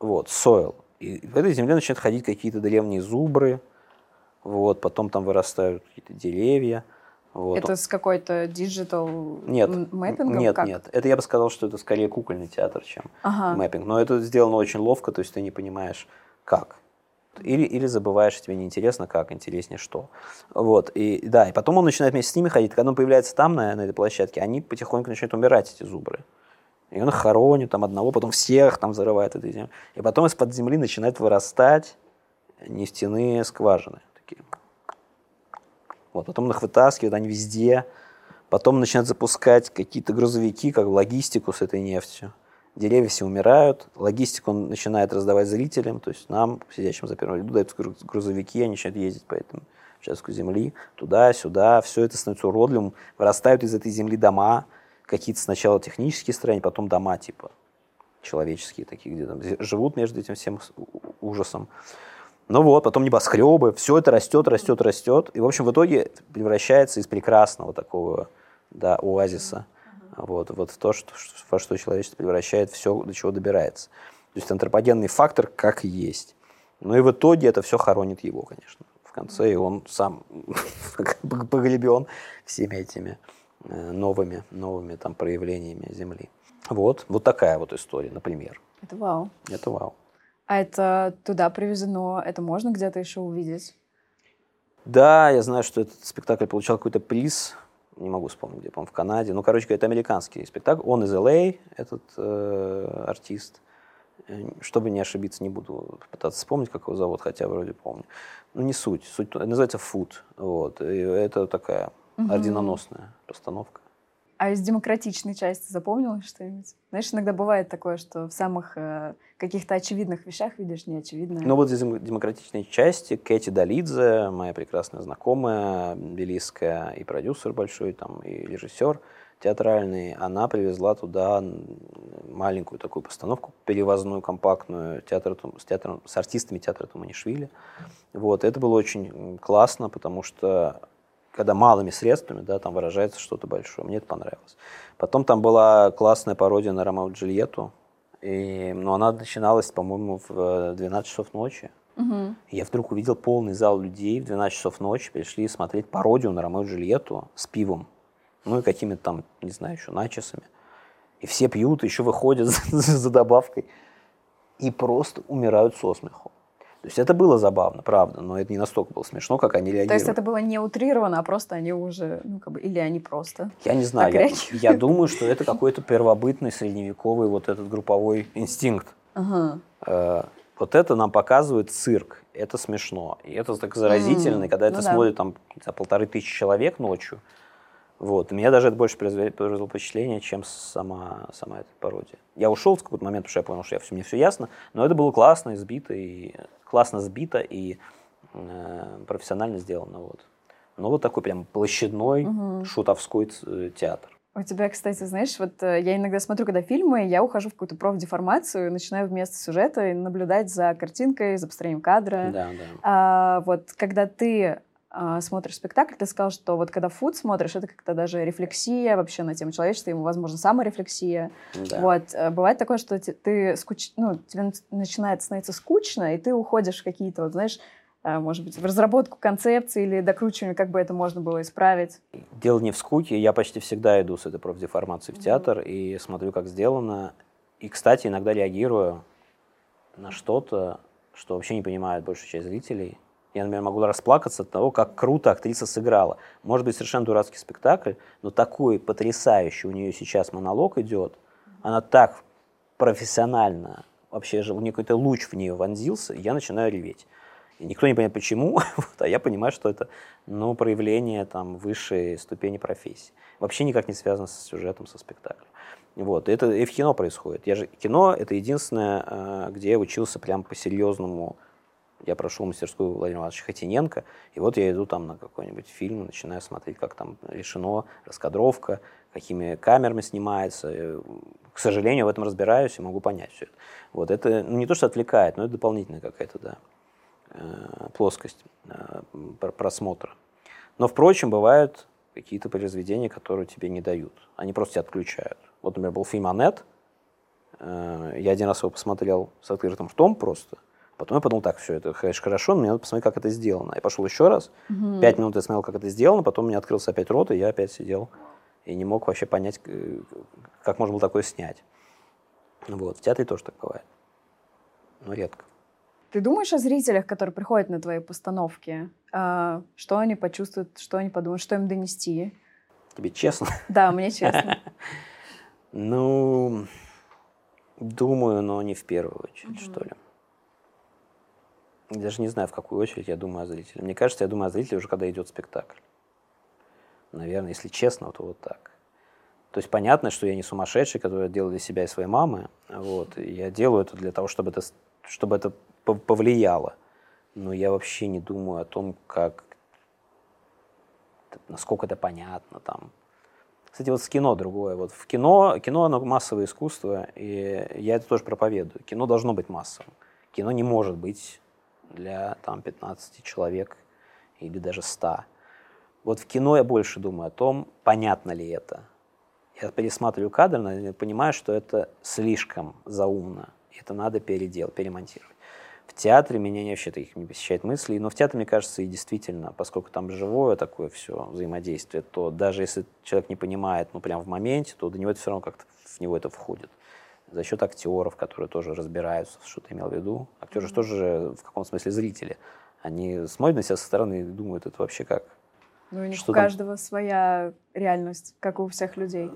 A: Вот, soil. И в этой земле начинают ходить какие-то древние зубры, вот, потом там вырастают какие-то деревья. Вот.
B: Это с какой-то digital
A: нет,
B: мэппингом?
A: Нет,
B: как?
A: нет. Это я бы сказал, что это скорее кукольный театр, чем ага. мэппинг. Но это сделано очень ловко, то есть ты не понимаешь, как. Или, или забываешь, тебе неинтересно, как, интереснее что. Вот, и да, и потом он начинает вместе с ними ходить. Когда он появляется там, на, на этой площадке, они потихоньку начинают умирать, эти зубры. И он хоронит, там одного, потом всех там взрывает этой землей. И потом из-под земли начинают вырастать нефтяные скважины. Такие. Вот, потом их вытаскивает, они везде. Потом начинают запускать какие-то грузовики, как логистику с этой нефтью деревья все умирают, логистику он начинает раздавать зрителям, то есть нам, сидящим за первым ряду, дают грузовики, они начинают ездить по этому участку земли, туда-сюда, все это становится уродливым, вырастают из этой земли дома, какие-то сначала технические строения, потом дома типа человеческие такие, где там живут между этим всем ужасом. Ну вот, потом небоскребы, все это растет, растет, растет. И, в общем, в итоге превращается из прекрасного такого да, оазиса вот, вот в то, что, во что человечество превращает все, до чего добирается. То есть антропогенный фактор как есть. Ну и в итоге это все хоронит его, конечно. В конце и он сам поглебен всеми этими э, новыми, новыми там проявлениями Земли. Вот, вот такая вот история, например.
B: Это вау.
A: Это вау.
B: А это туда привезено, это можно где-то еще увидеть?
A: Да, я знаю, что этот спектакль получал какой-то приз не могу вспомнить, где, по-моему, в Канаде. Ну, короче, это американский спектакль. Он из LA, этот э, артист. Э, чтобы не ошибиться, не буду пытаться вспомнить, как его зовут, хотя вроде помню. Ну, не суть. Суть называется Food. Вот. И это такая угу. орденоносная постановка.
B: А из демократичной части запомнила что-нибудь? Знаешь, иногда бывает такое, что в самых э, каких-то очевидных вещах видишь неочевидное.
A: Ну вот из демократичной части Кэти Долидзе, моя прекрасная знакомая, белийская и продюсер большой, там, и режиссер театральный, она привезла туда маленькую такую постановку, перевозную, компактную, театр, с, театром, с артистами театра Туманишвили. Вот, это было очень классно, потому что когда малыми средствами, да, там выражается что-то большое. Мне это понравилось. Потом там была классная пародия на Ромео и Джульетту. И, ну, она начиналась, по-моему, в 12 часов ночи. Угу. Я вдруг увидел полный зал людей в 12 часов ночи, пришли смотреть пародию на Ромео и Джульетту с пивом. ну и какими-то там, не знаю, еще начесами. И все пьют, еще выходят за, за добавкой и просто умирают со смеху. То есть это было забавно, правда, но это не настолько было смешно, как они реагировали.
B: То есть это было не утрировано, а просто они уже, ну как бы, или они просто.
A: Я не знаю, я, я думаю, что это какой-то первобытный средневековый вот этот групповой инстинкт. Ага. Э, вот это нам показывает цирк, это смешно, и это так заразительно, mm, когда это ну смотрит там за полторы тысячи человек ночью. Вот. Меня даже это больше произвело впечатление, чем сама, сама эта пародия. Я ушел в какой-то момент, потому что я понял, что я, все, мне все ясно, но это было классно, избито, и классно сбито и э, профессионально сделано. Вот. Но вот такой прям площадной угу. шутовской э, театр.
B: У тебя, кстати, знаешь, вот э, я иногда смотрю, когда фильмы, я ухожу в какую-то профдеформацию, начинаю вместо сюжета наблюдать за картинкой, за построением кадра.
A: Да, да.
B: А, вот когда ты смотришь спектакль, ты сказал, что вот когда фуд смотришь, это как-то даже рефлексия вообще на тему человечества, ему, возможно, саморефлексия. Да. Вот. Э, бывает такое, что ты скуч... ну, тебе начинает становиться скучно, и ты уходишь в какие-то, вот, знаешь, э, может быть, в разработку концепции или докручивание, как бы это можно было исправить?
A: Дело не в скуке. Я почти всегда иду с этой профдеформацией в театр mm-hmm. и смотрю, как сделано. И, кстати, иногда реагирую на что-то, что вообще не понимает большая часть зрителей. Я, например, могу расплакаться от того, как круто актриса сыграла. Может быть, совершенно дурацкий спектакль, но такой потрясающий у нее сейчас монолог идет. Она так профессионально, вообще же у нее какой-то луч в нее вонзился, и я начинаю реветь. И никто не понимает, почему, а я понимаю, что это ну, проявление там, высшей ступени профессии. Вообще никак не связано с сюжетом, со спектаклем. Вот. Это и в кино происходит. Я же, кино — это единственное, э, где я учился прям по-серьезному я прошел мастерскую Владимира Ивановича Хотиненко, и вот я иду там на какой-нибудь фильм, начинаю смотреть, как там решено, раскадровка, какими камерами снимается. К сожалению, в этом разбираюсь и могу понять все это. Вот это ну, не то, что отвлекает, но это дополнительная какая-то да, э, плоскость э, просмотра. Но, впрочем, бывают какие-то произведения, которые тебе не дают. Они просто тебя отключают. Вот, например, был фильм «Аннет». Э, я один раз его посмотрел с открытым ртом просто – Потом я подумал, так, все, это, конечно, хорошо, но мне надо посмотреть, как это сделано. Я пошел еще раз, угу. пять минут я смотрел, как это сделано, потом у меня открылся опять рот, и я опять сидел и не мог вообще понять, как можно было такое снять. Вот, в театре тоже так бывает, но редко.
B: Ты думаешь о зрителях, которые приходят на твои постановки? А, что они почувствуют, что они подумают, что им донести?
A: Тебе честно?
B: Да, мне честно.
A: Ну, думаю, но не в первую очередь, что ли даже не знаю, в какую очередь я думаю о зрителе. Мне кажется, я думаю о зрителе уже когда идет спектакль. Наверное, если честно, то вот так. То есть понятно, что я не сумасшедший, который делаю для себя и своей мамы. Вот, я делаю это для того, чтобы это, чтобы это повлияло. Но я вообще не думаю о том, как, насколько это понятно там. Кстати, вот с кино другое. Вот в кино, кино оно массовое искусство, и я это тоже проповедую. Кино должно быть массовым. Кино не может быть для там, 15 человек или даже 100. Вот в кино я больше думаю о том, понятно ли это. Я пересматриваю кадр, но понимаю, что это слишком заумно. Это надо переделать, перемонтировать. В театре меня вообще таких не посещает мысли, но в театре, мне кажется, и действительно, поскольку там живое такое все взаимодействие, то даже если человек не понимает, ну, прям в моменте, то до него это все равно как-то в него это входит за счет актеров, которые тоже разбираются, что ты имел в виду. Актеры же тоже в каком смысле зрители. Они смотрят на себя со стороны и думают, это вообще как?
B: Ну, у них что у каждого там? своя реальность, как у всех людей.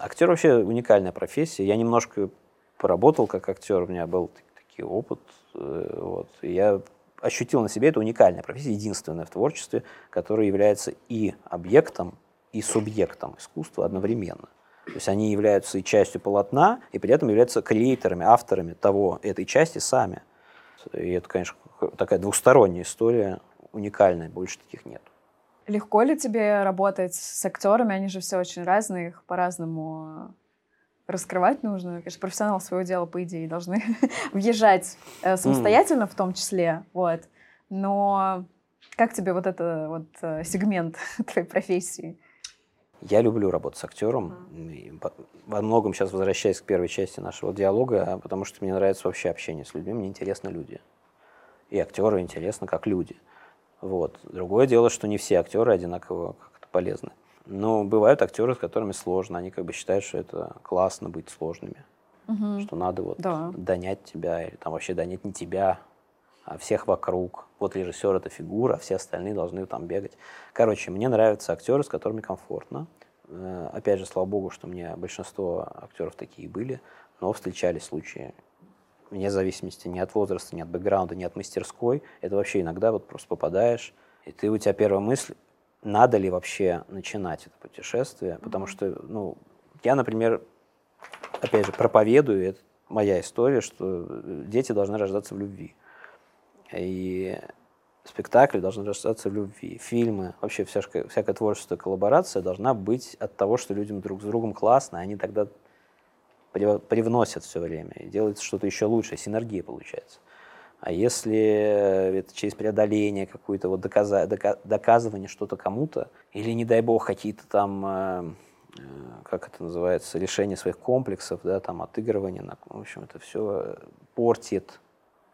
A: Актер вообще уникальная профессия. Я немножко поработал как актер, у меня был такой опыт. Э, вот. И я ощутил на себе, это уникальная профессия, единственная в творчестве, которая является и объектом, и субъектом искусства одновременно. То есть они являются и частью полотна, и при этом являются креаторами, авторами того, этой части сами. И это, конечно, такая двусторонняя история, уникальная, больше таких нет.
B: Легко ли тебе работать с актерами? Они же все очень разные, их по-разному раскрывать нужно. Конечно, профессионал своего дела, по идее, должны въезжать э, самостоятельно mm. в том числе. Вот. Но как тебе вот этот вот э, сегмент твоей профессии?
A: Я люблю работать с актером. Во многом сейчас возвращаясь к первой части нашего диалога, потому что мне нравится вообще общение с людьми, мне интересны люди. И актеры интересны как люди. Вот. Другое дело, что не все актеры одинаково как-то полезны. Ну, бывают актеры, с которыми сложно. Они как бы считают, что это классно быть сложными. Угу. Что надо вот да. донять тебя, или там вообще донять не тебя, а всех вокруг. Вот режиссер это фигура, а все остальные должны там бегать. Короче, мне нравятся актеры, с которыми комфортно. Э, опять же, слава богу, что мне большинство актеров такие были, но встречались случаи вне зависимости ни от возраста, ни от бэкграунда, ни от мастерской. Это вообще иногда вот просто попадаешь, и ты у тебя первая мысль, надо ли вообще начинать это путешествие, потому что, ну, я, например, опять же, проповедую, это моя история, что дети должны рождаться в любви. И спектакли должны рождаться в любви. Фильмы, вообще всякое, всякое творчество, коллаборация должна быть от того, что людям друг с другом классно, они тогда привносят все время и делают что-то еще лучше, синергия получается. А если это через преодоление, какое-то вот доказа, доказывание что-то кому-то, или, не дай бог, какие-то там, э, э, как это называется, решения своих комплексов, да, там, отыгрывание, в общем, это все портит.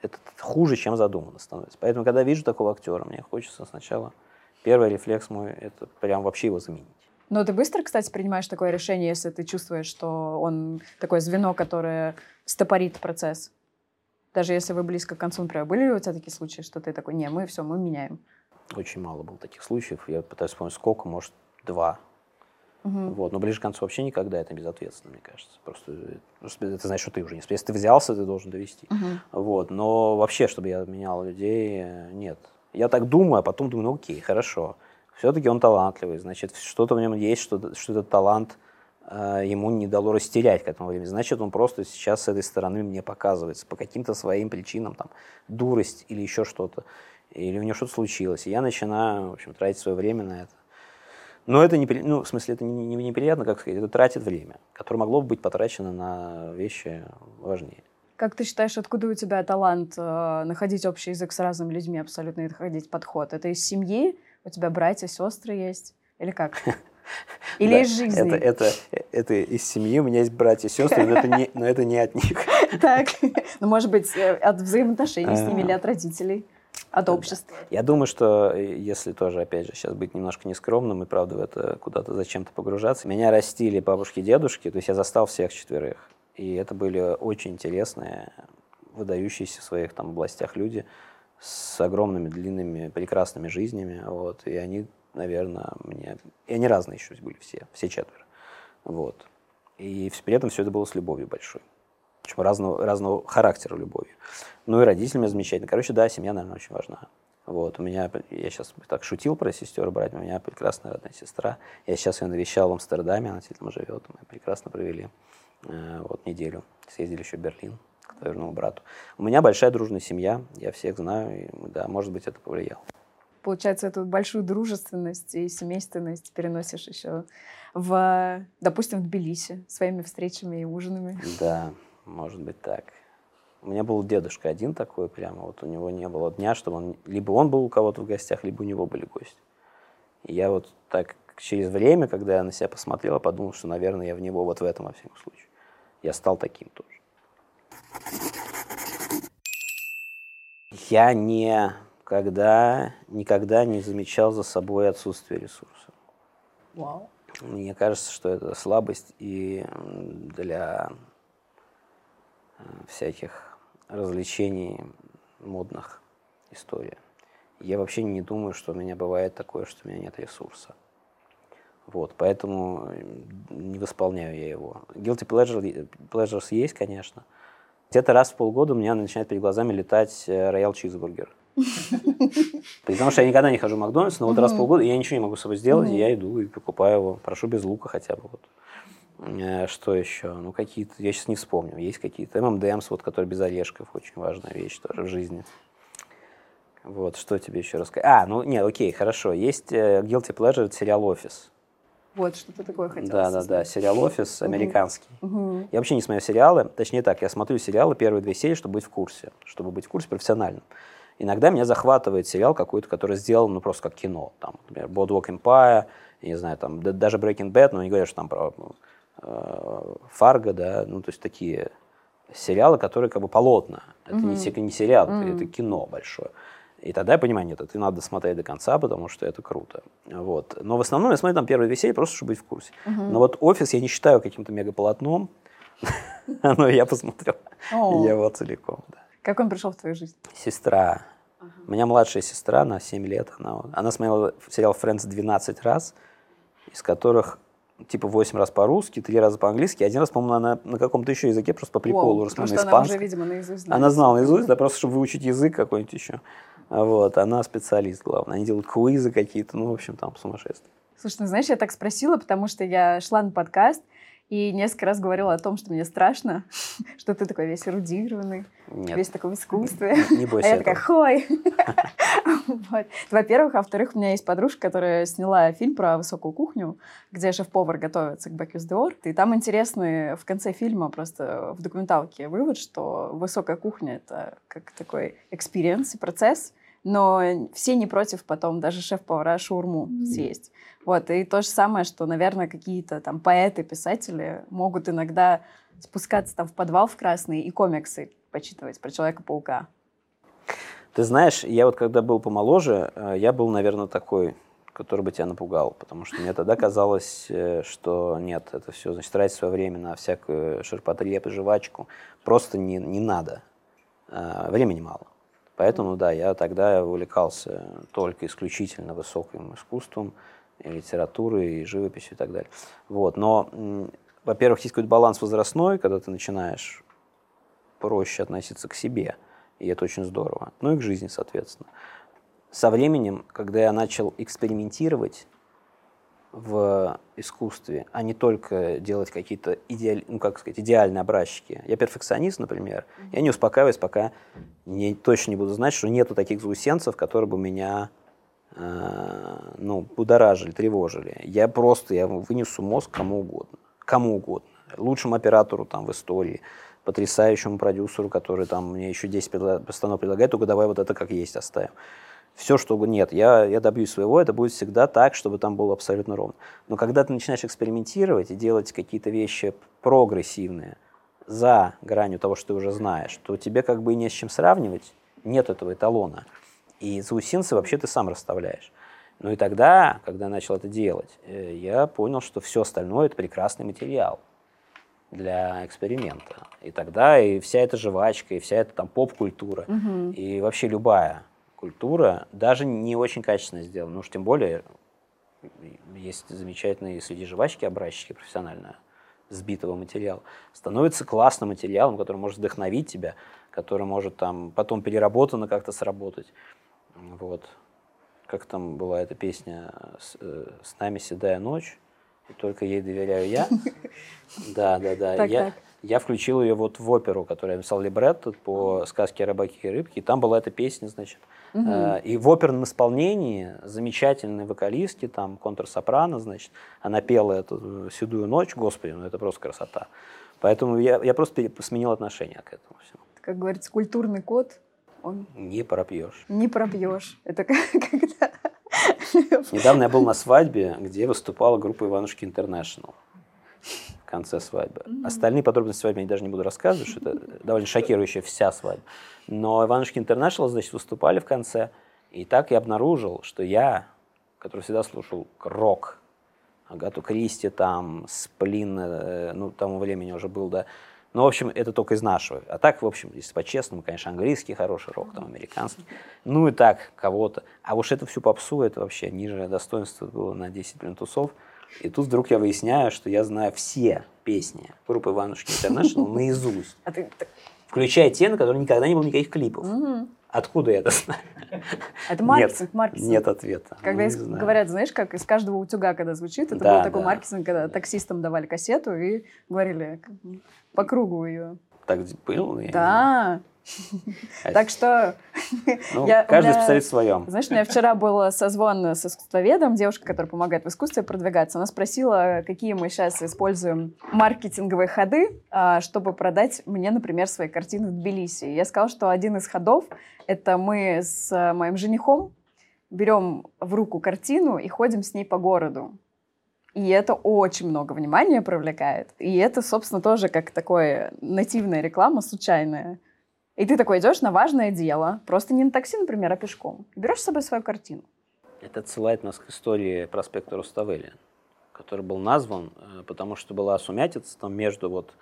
A: Это хуже, чем задумано становится. Поэтому, когда вижу такого актера, мне хочется сначала, первый рефлекс мой, это прям вообще его заменить.
B: Но ты быстро, кстати, принимаешь такое решение, если ты чувствуешь, что он такое звено, которое стопорит процесс? Даже если вы близко к концу, например, были ли у тебя такие случаи, что ты такой, не, мы все, мы меняем?
A: Очень мало было таких случаев. Я пытаюсь вспомнить, сколько, может, два. Угу. Вот. Но ближе к концу вообще никогда это безответственно, мне кажется. Просто, просто это значит, что ты уже не Если ты взялся, ты должен довести. Угу. Вот. Но вообще, чтобы я менял людей, нет. Я так думаю, а потом думаю, ну окей, хорошо. Все-таки он талантливый, значит, что-то в нем есть, что, что этот талант э, ему не дало растерять к этому времени. Значит, он просто сейчас с этой стороны мне показывается по каким-то своим причинам, там, дурость или еще что-то, или у него что-то случилось. И я начинаю, в общем, тратить свое время на это. Но это не, ну, в смысле, это не, не, неприятно, как сказать, это тратит время, которое могло бы быть потрачено на вещи важнее.
B: Как ты считаешь, откуда у тебя талант э, находить общий язык с разными людьми, абсолютно находить подход? Это из семьи у тебя братья, сестры есть? Или как? Или да, из жизни?
A: Это, это, это из семьи, у меня есть братья и сестры, но это не, но это не от них.
B: Так, ну, может быть, э, от взаимоотношений с ними или от родителей? От общества.
A: Я думаю, что э, если тоже, опять же, сейчас быть немножко нескромным и, правда, в это куда-то зачем-то погружаться, меня растили бабушки и дедушки, то есть я застал всех четверых. И это были очень интересные, выдающиеся в своих там областях люди с огромными, длинными, прекрасными жизнями. Вот, и они, наверное, мне... И они разные еще были все, все четверо. Вот. И при этом все это было с любовью большой. Причем разного, разного характера любовью. Ну и родители меня замечательно. Короче, да, семья, наверное, очень важна. Вот, у меня, я сейчас так шутил про сестер, брать, у меня прекрасная родная сестра. Я сейчас ее навещал в Амстердаме, она там живет, мы прекрасно провели э, вот неделю. Съездили еще в Берлин к двоюродному брату. У меня большая дружная семья, я всех знаю, и, да, может быть, это повлияло.
B: Получается, эту большую дружественность и семейственность переносишь еще в, допустим, в Тбилиси своими встречами и ужинами.
A: Да, может быть так. У меня был дедушка один такой прямо, вот у него не было дня, чтобы он, либо он был у кого-то в гостях, либо у него были гости. И я вот так через время, когда я на себя посмотрел, подумал, что, наверное, я в него вот в этом, во всяком случае. Я стал таким тоже. Я никогда, никогда не замечал за собой отсутствие ресурсов.
B: Вау.
A: Мне кажется, что это слабость и для всяких развлечений модных история. Я вообще не думаю, что у меня бывает такое, что у меня нет ресурса. Вот, поэтому не восполняю я его. Guilty pleasure, pleasures есть, конечно – где-то раз в полгода у меня начинает перед глазами летать роял чизбургер. Потому что я никогда не хожу в Макдональдс, но вот раз в полгода я ничего не могу с собой сделать, я иду и покупаю его. Прошу без лука хотя бы. Э, что еще? Ну, какие-то, я сейчас не вспомню. Есть какие-то ММДМС, вот, которые без орешков, очень важная вещь тоже в жизни. Вот, что тебе еще рассказать? А, ну, нет, окей, хорошо. Есть uh, Guilty Pleasure, сериал «Офис».
B: Вот, что-то такое хотел.
A: Да, да, да. Сериал «Офис» американский. Угу. Я вообще не смотрю сериалы. Точнее так, я смотрю сериалы первые две серии, чтобы быть в курсе. Чтобы быть в курсе профессионально. Иногда меня захватывает сериал какой-то, который сделан, ну, просто как кино. Там, например, Boardwalk Empire, я не знаю, там, да, даже Breaking Bad, но не говорят, что там про э, Фарго, да, ну, то есть такие сериалы, которые как бы полотна. Это угу. не, не сериал, угу. это, кино большое. И тогда я понимаю, нет, это надо смотреть до конца, потому что это круто. Вот. Но в основном я смотрю там первые две серии, просто чтобы быть в курсе. Угу. Но вот офис я не считаю каким-то мегаполотном, но я посмотрел его целиком.
B: Как он пришел в твою жизнь?
A: Сестра. У меня младшая сестра на 7 лет. Она, она смотрела сериал «Френдс» 12 раз, из которых типа 8 раз по-русски, 3 раза по-английски, один раз, по-моему, она на каком-то еще языке просто по приколу
B: что она уже, видимо, наизусть знает.
A: Она знала наизусть, да, просто чтобы выучить язык какой-нибудь еще. Вот, она специалист, главное. Они делают квизы какие-то, ну, в общем, там сумасшествие.
B: Слушай, ну знаешь, я так спросила, потому что я шла на подкаст, и несколько раз говорила о том, что мне страшно, что ты такой весь эрудированный, Нет. весь такой в искусстве.
A: Не бойся
B: А я такая, хой. Во-первых. А во-вторых, у меня есть подружка, которая сняла фильм про высокую кухню, где шеф-повар готовится к Bocuse d'Or. И там интересный в конце фильма просто в документалке вывод, что высокая кухня — это как такой experience и процесс, но все не против потом даже шеф-повара шаурму съесть. Вот, и то же самое, что, наверное, какие-то там поэты, писатели могут иногда спускаться там в подвал в красный и комиксы почитывать про Человека-паука.
A: Ты знаешь, я вот когда был помоложе, э, я был, наверное, такой, который бы тебя напугал, потому что мне тогда казалось, э, что нет, это все, значит, тратить свое время на всякую ширпотреб и жвачку просто не, не надо. Э, времени мало. Поэтому, да, я тогда увлекался только исключительно высоким искусством, и литературой, и живописью и так далее. Вот. Но, во-первых, есть какой-то баланс возрастной, когда ты начинаешь проще относиться к себе, и это очень здорово. Ну и к жизни, соответственно. Со временем, когда я начал экспериментировать в искусстве, а не только делать какие-то идеаль, ну, как сказать, идеальные образчики. Я перфекционист, например. Я не успокаиваюсь, пока не, точно не буду знать, что нету таких заусенцев, которые бы меня ну, будоражили, тревожили. Я просто я вынесу мозг кому угодно. Кому угодно. Лучшему оператору там в истории, потрясающему продюсеру, который там мне еще 10 постанов предлагает, только давай вот это как есть оставим все, что нет, я, я добьюсь своего, это будет всегда так, чтобы там было абсолютно ровно. Но когда ты начинаешь экспериментировать и делать какие-то вещи прогрессивные за гранью того, что ты уже знаешь, то тебе как бы и не с чем сравнивать, нет этого эталона. И заусинцы вообще ты сам расставляешь. Ну и тогда, когда я начал это делать, э, я понял, что все остальное это прекрасный материал для эксперимента. И тогда и вся эта жвачка, и вся эта там поп-культура, угу. и вообще любая культура даже не очень качественно сделана. Ну уж тем более есть замечательные среди жвачки образчики профессионально сбитого материала. Становится классным материалом, который может вдохновить тебя, который может там потом переработано как-то сработать. Вот. Как там была эта песня «С, э, с нами седая ночь», и только ей доверяю я. Да, да, да. Я, я включил ее вот в оперу, которую я написал либретто по сказке «Рыбаки и рыбки». И там была эта песня, значит, Угу. И в оперном исполнении замечательные вокалистки, там контрсопрано, значит, она пела эту «Седую ночь», господи, ну это просто красота. Поэтому я, я просто сменил отношение к этому всему.
B: Как говорится, культурный код, он...
A: Не пропьешь.
B: Не пропьешь. Это когда...
A: Недавно я был на свадьбе, где выступала группа Иванушки Интернешнл в конце свадьбы. Mm-hmm. Остальные подробности свадьбы я даже не буду рассказывать, что это довольно шокирующая вся свадьба. Но Иванушки Интернешнл, значит, выступали в конце. И так я обнаружил, что я, который всегда слушал рок, Агату Кристи, там, Сплин, э, ну, тому времени уже был, да. Ну, в общем, это только из нашего. А так, в общем, если по-честному, конечно, английский хороший рок, там, американский. Ну и так, кого-то. А уж это всю попсу, это вообще ниже достоинства было на 10 плинтусов. И тут вдруг я выясняю, что я знаю все песни группы Иванушки Интернешнл наизусть. А включая те, на которые никогда не было никаких клипов. Откуда я это знаю?
B: Это маркетинг, нет, маркетинг.
A: Нет ответа.
B: Когда ну, из, говорят, знаешь, как из каждого утюга, когда звучит, это да, был такой да. маркетинг, когда таксистам давали кассету и говорили по кругу ее.
A: Так было?
B: Да. Так что...
A: Ну, я, каждый меня, специалист в своем.
B: Знаешь, у меня вчера был созвон с искусствоведом, девушка, которая помогает в искусстве продвигаться. Она спросила, какие мы сейчас используем маркетинговые ходы, а, чтобы продать мне, например, свои картины в Тбилиси. Я сказала, что один из ходов — это мы с моим женихом берем в руку картину и ходим с ней по городу. И это очень много внимания привлекает. И это, собственно, тоже как такое нативная реклама, случайная. И ты такой идешь на важное дело, просто не на такси, например, а пешком. Берешь с собой свою картину.
A: Это отсылает нас к истории проспекта Руставели, который был назван, э, потому что была сумятица там между вот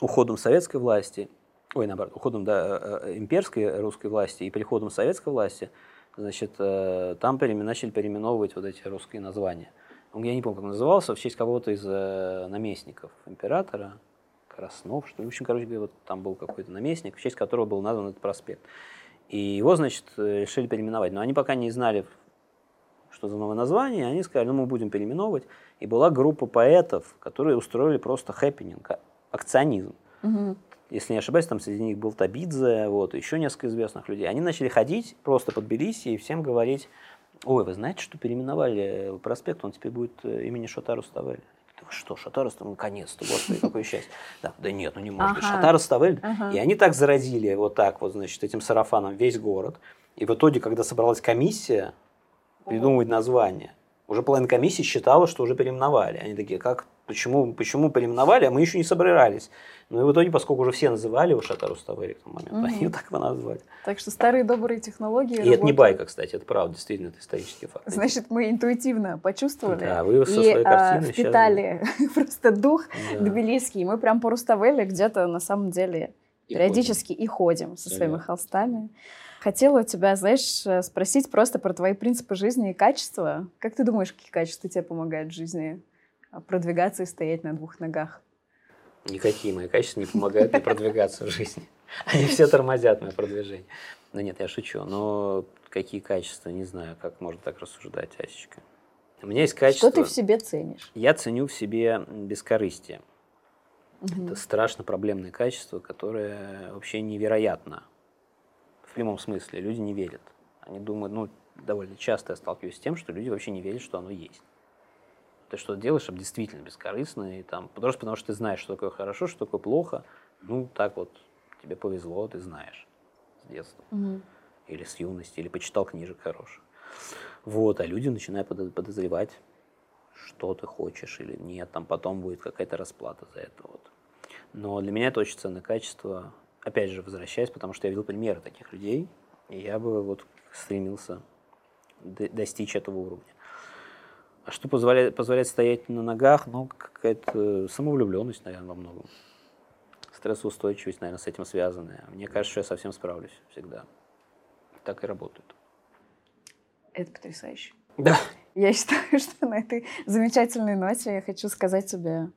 A: уходом советской власти, ой, наоборот, уходом да, э, э, имперской русской власти и приходом советской власти, значит, там начали переименовывать вот эти русские названия. Я не помню, как он назывался, в честь кого-то из наместников императора, Краснов, что ли. В общем, короче говоря, вот там был какой-то наместник, в честь которого был назван этот проспект. И его, значит, решили переименовать. Но они пока не знали, что за новое название, они сказали, ну мы будем переименовывать. И была группа поэтов, которые устроили просто хэппенинг, акционизм. Угу. Если не ошибаюсь, там среди них был Табидзе, вот, еще несколько известных людей. Они начали ходить просто по Тбилиси и всем говорить, ой, вы знаете, что переименовали проспект, он теперь будет э, имени Что, Шатар Ставель, наконец-то, господи, какое счастье. Да, да нет, ну не может быть, Шатар Ставель. И они так заразили вот так вот, значит, этим сарафаном весь город. И в итоге, когда собралась комиссия, придумывать название. Уже половина комиссии считала, что уже переименовали. Они такие, как, почему, почему переименовали, а мы еще не собирались. Ну и в итоге, поскольку уже все называли его Шатару Ставери в тот момент, угу. они так его назвали.
B: Так что старые добрые технологии. И
A: работают. это не байка, кстати, это правда, действительно, это исторический факт.
B: Значит, мы интуитивно почувствовали
A: да, вы со
B: и
A: своей а,
B: впитали сейчас... просто дух да. тбилисский. Мы прям по Руставели где-то на самом деле и периодически ходим. и ходим со своими да. холстами. Хотела у тебя, знаешь, спросить просто про твои принципы жизни и качества. Как ты думаешь, какие качества тебе помогают в жизни продвигаться и стоять на двух ногах?
A: Никакие мои качества не помогают мне продвигаться в жизни. Они все тормозят мое продвижение. Ну нет, я шучу. Но какие качества, не знаю, как можно так рассуждать, Асечка. У меня есть качество...
B: Что ты в себе ценишь?
A: Я ценю в себе бескорыстие. Угу. Это страшно проблемное качество, которое вообще невероятно в прямом смысле. Люди не верят. Они думают, ну, довольно часто я сталкиваюсь с тем, что люди вообще не верят, что оно есть. Ты что делаешь, чтобы действительно бескорыстно, и там, просто потому что ты знаешь, что такое хорошо, что такое плохо, ну, так вот, тебе повезло, ты знаешь с детства. Угу. Или с юности, или почитал книжек хороших. Вот, а люди начинают подозревать, что ты хочешь или нет, там потом будет какая-то расплата за это. Вот. Но для меня это очень ценное качество, опять же, возвращаясь, потому что я видел примеры таких людей, и я бы вот стремился достичь этого уровня. А что позволяет, позволяет стоять на ногах? Ну, какая-то самовлюбленность, наверное, во многом. Стрессоустойчивость, наверное, с этим связанная. Мне кажется, что я совсем справлюсь всегда. Так и работает.
B: Это потрясающе.
A: Да.
B: Я считаю, что на этой замечательной ноте я хочу сказать тебе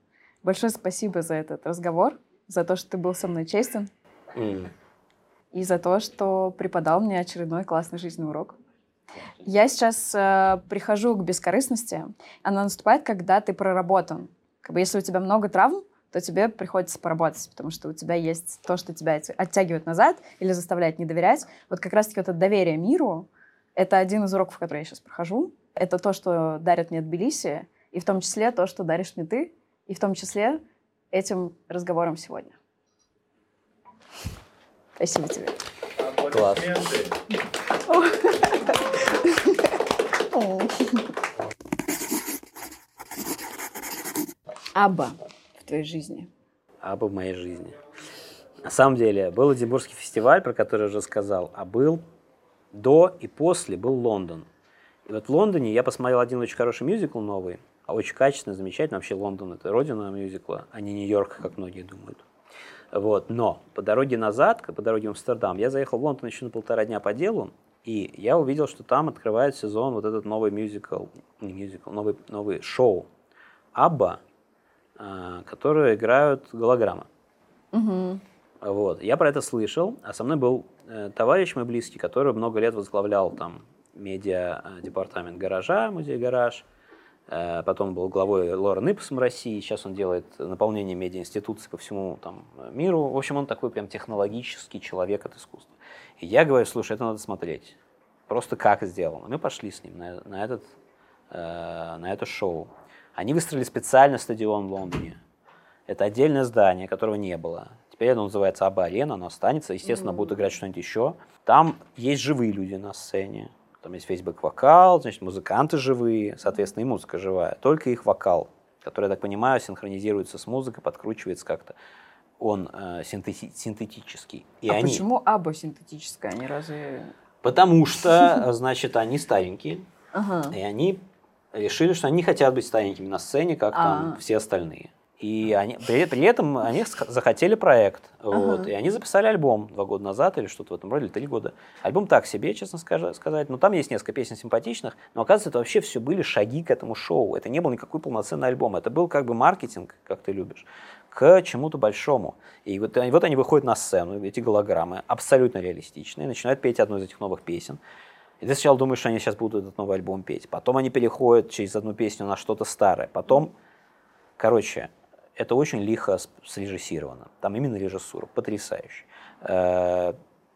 B: большое спасибо за этот разговор, за то, что ты был со мной честен, Mm. И за то, что преподал мне очередной классный жизненный урок. Я сейчас э, прихожу к бескорыстности. Она наступает, когда ты проработан. Как бы если у тебя много травм, то тебе приходится поработать, потому что у тебя есть то, что тебя оттягивает назад или заставляет не доверять. Вот как раз-таки вот это доверие миру — это один из уроков, который я сейчас прохожу. Это то, что дарят мне Тбилиси, и в том числе то, что даришь мне ты, и в том числе этим разговором сегодня. Спасибо тебе.
A: Класс.
B: Аба в твоей жизни?
A: Аба в моей жизни. На самом деле, был Эдинбургский фестиваль, про который я уже сказал, а был до и после был Лондон. И вот в Лондоне я посмотрел один очень хороший мюзикл новый, а очень качественный, замечательный. Вообще Лондон – это родина мюзикла, а не Нью-Йорк, как многие думают. Вот. Но по дороге назад, по дороге в Амстердам, я заехал в Лондон еще на полтора дня по делу, и я увидел, что там открывает сезон вот этот новый мюзикл, не мюзикл, новый, новый шоу Абба, которые играют голограммы. Угу. Вот. Я про это слышал, а со мной был э, товарищ мой близкий, который много лет возглавлял там медиа-департамент гаража, музей гараж. Э, потом был главой Лорен Ипсом России, сейчас он делает наполнение медиаинституций по всему там, миру. В общем, он такой прям технологический человек от искусства. И я говорю, слушай, это надо смотреть. Просто как сделано. Мы пошли с ним на, на, этот, э, на это шоу. Они выстроили специально стадион в Лондоне. Это отдельное здание, которого не было. Теперь оно называется Аба-арена, оно останется. Естественно, mm-hmm. будут играть что-нибудь еще. Там есть живые люди на сцене. Там есть весь бэк-вокал, значит, музыканты живые, соответственно, и музыка живая. Только их вокал, который, я так понимаю, синхронизируется с музыкой, подкручивается как-то. он э, синтети- синтетический. И
B: а
A: они...
B: почему Абба синтетическая, они разве...
A: Потому что, значит, они старенькие, и они решили, что они хотят быть старенькими на сцене, как там
B: А.
A: все остальные. И они, при, при этом они захотели проект. Вот,
B: Ага.
A: и они записали альбом два года назад или что-то в этом роде, или три года. Альбом так себе, честно скажа- сказать. Но там есть несколько песен симпатичных. Но оказывается, это вообще все были шаги к этому шоу. Это не был никакой полноценный альбом. Это был как бы маркетинг, как ты любишь, к чему-то большому. И вот, они- вот они выходят на сцену, эти голограммы, абсолютно реалистичные, начинают петь одну из этих новых песен. И ты сначала думаешь, что они сейчас будут этот новый альбом петь. Потом они переходят через одну песню на что-то старое. Потом, короче, это очень лихо срежиссировано. Там именно режиссура, потрясающе. Э,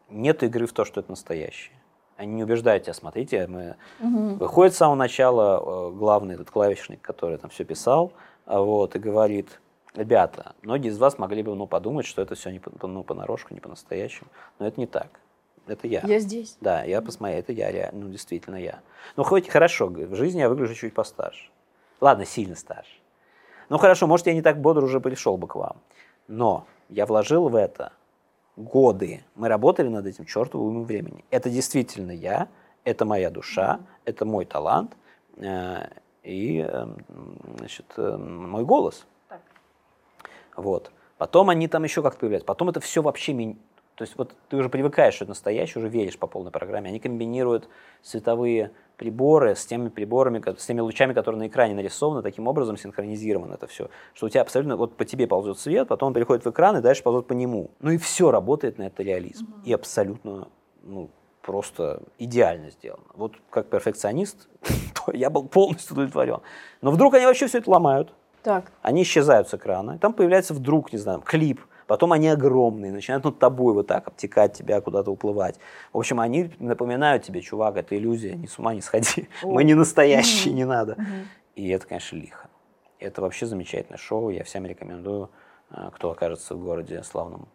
A: Нет игры в то, что это настоящее. Они не убеждают тебя, смотрите, мы... Выходит с самого начала э, главный этот клавишник, который там все писал, а вот, и говорит, ребята, многие из вас могли бы ну, подумать, что это все не по, ну, понарошку, не по-настоящему, но это не так. Это я.
B: Я здесь.
A: Да, я посмотрел, это я, реально, ну, действительно я. Ну, хоть хорошо, в жизни я выгляжу чуть постарше. Ладно, сильно старше. Ну, хорошо, может, я не так бодро уже пришел бы к вам. Но я вложил в это годы. Мы работали над этим чертовым времени. Это действительно я, это моя душа, это мой талант э, и э, значит, э, мой голос.
B: Так.
A: Вот. Потом они там еще как-то появляются. Потом это все вообще... То есть вот ты уже привыкаешь, что это настоящее, уже веришь по полной программе. Они комбинируют световые приборы с теми приборами, с теми лучами, которые на экране нарисованы, таким образом синхронизировано это все, что у тебя абсолютно, вот по тебе ползет свет, потом он переходит в экран и дальше ползет по нему. Ну и все работает на это реализм. И абсолютно, ну, просто идеально сделано. Вот как перфекционист, я был полностью удовлетворен. Но вдруг они вообще все это ломают.
B: Так.
A: Они исчезают с экрана, и там появляется вдруг, не знаю, клип, потом они огромные, начинают над тобой вот так обтекать тебя, куда-то уплывать. В общем, они напоминают тебе, чувак, это иллюзия, не с ума не сходи,
B: О.
A: мы не настоящие, не надо. И это, конечно, лихо. Это вообще замечательное шоу, я всем рекомендую, э, кто окажется в городе славном,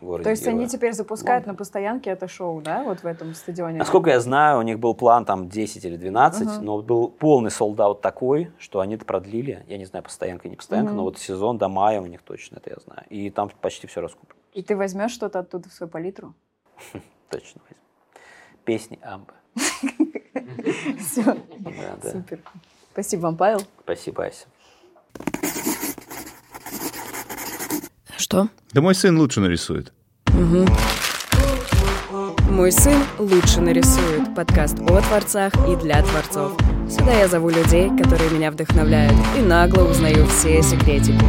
A: городе
B: То есть они
A: Героя.
B: теперь запускают
A: Лондон.
B: на постоянке это шоу, да, вот в этом стадионе?
A: Насколько я знаю, у них был план там 10 или 12,
B: Мгм.
A: но был полный солдат такой, что они это продлили. Я не знаю, постоянка, не постоянка,
B: Мгм.
A: но вот сезон до мая у них точно, это я знаю. И там почти все раскуплено.
B: И ты возьмешь что-то оттуда в свою палитру?
A: Точно возьму. Песни Амбы.
B: Все, супер. Спасибо вам, Павел.
A: Спасибо, Ася.
C: Что?
D: Да мой сын лучше нарисует.
C: Мой сын лучше нарисует. Подкаст о творцах и для творцов. Сюда я зову людей, которые меня вдохновляют, и нагло узнаю все секретики.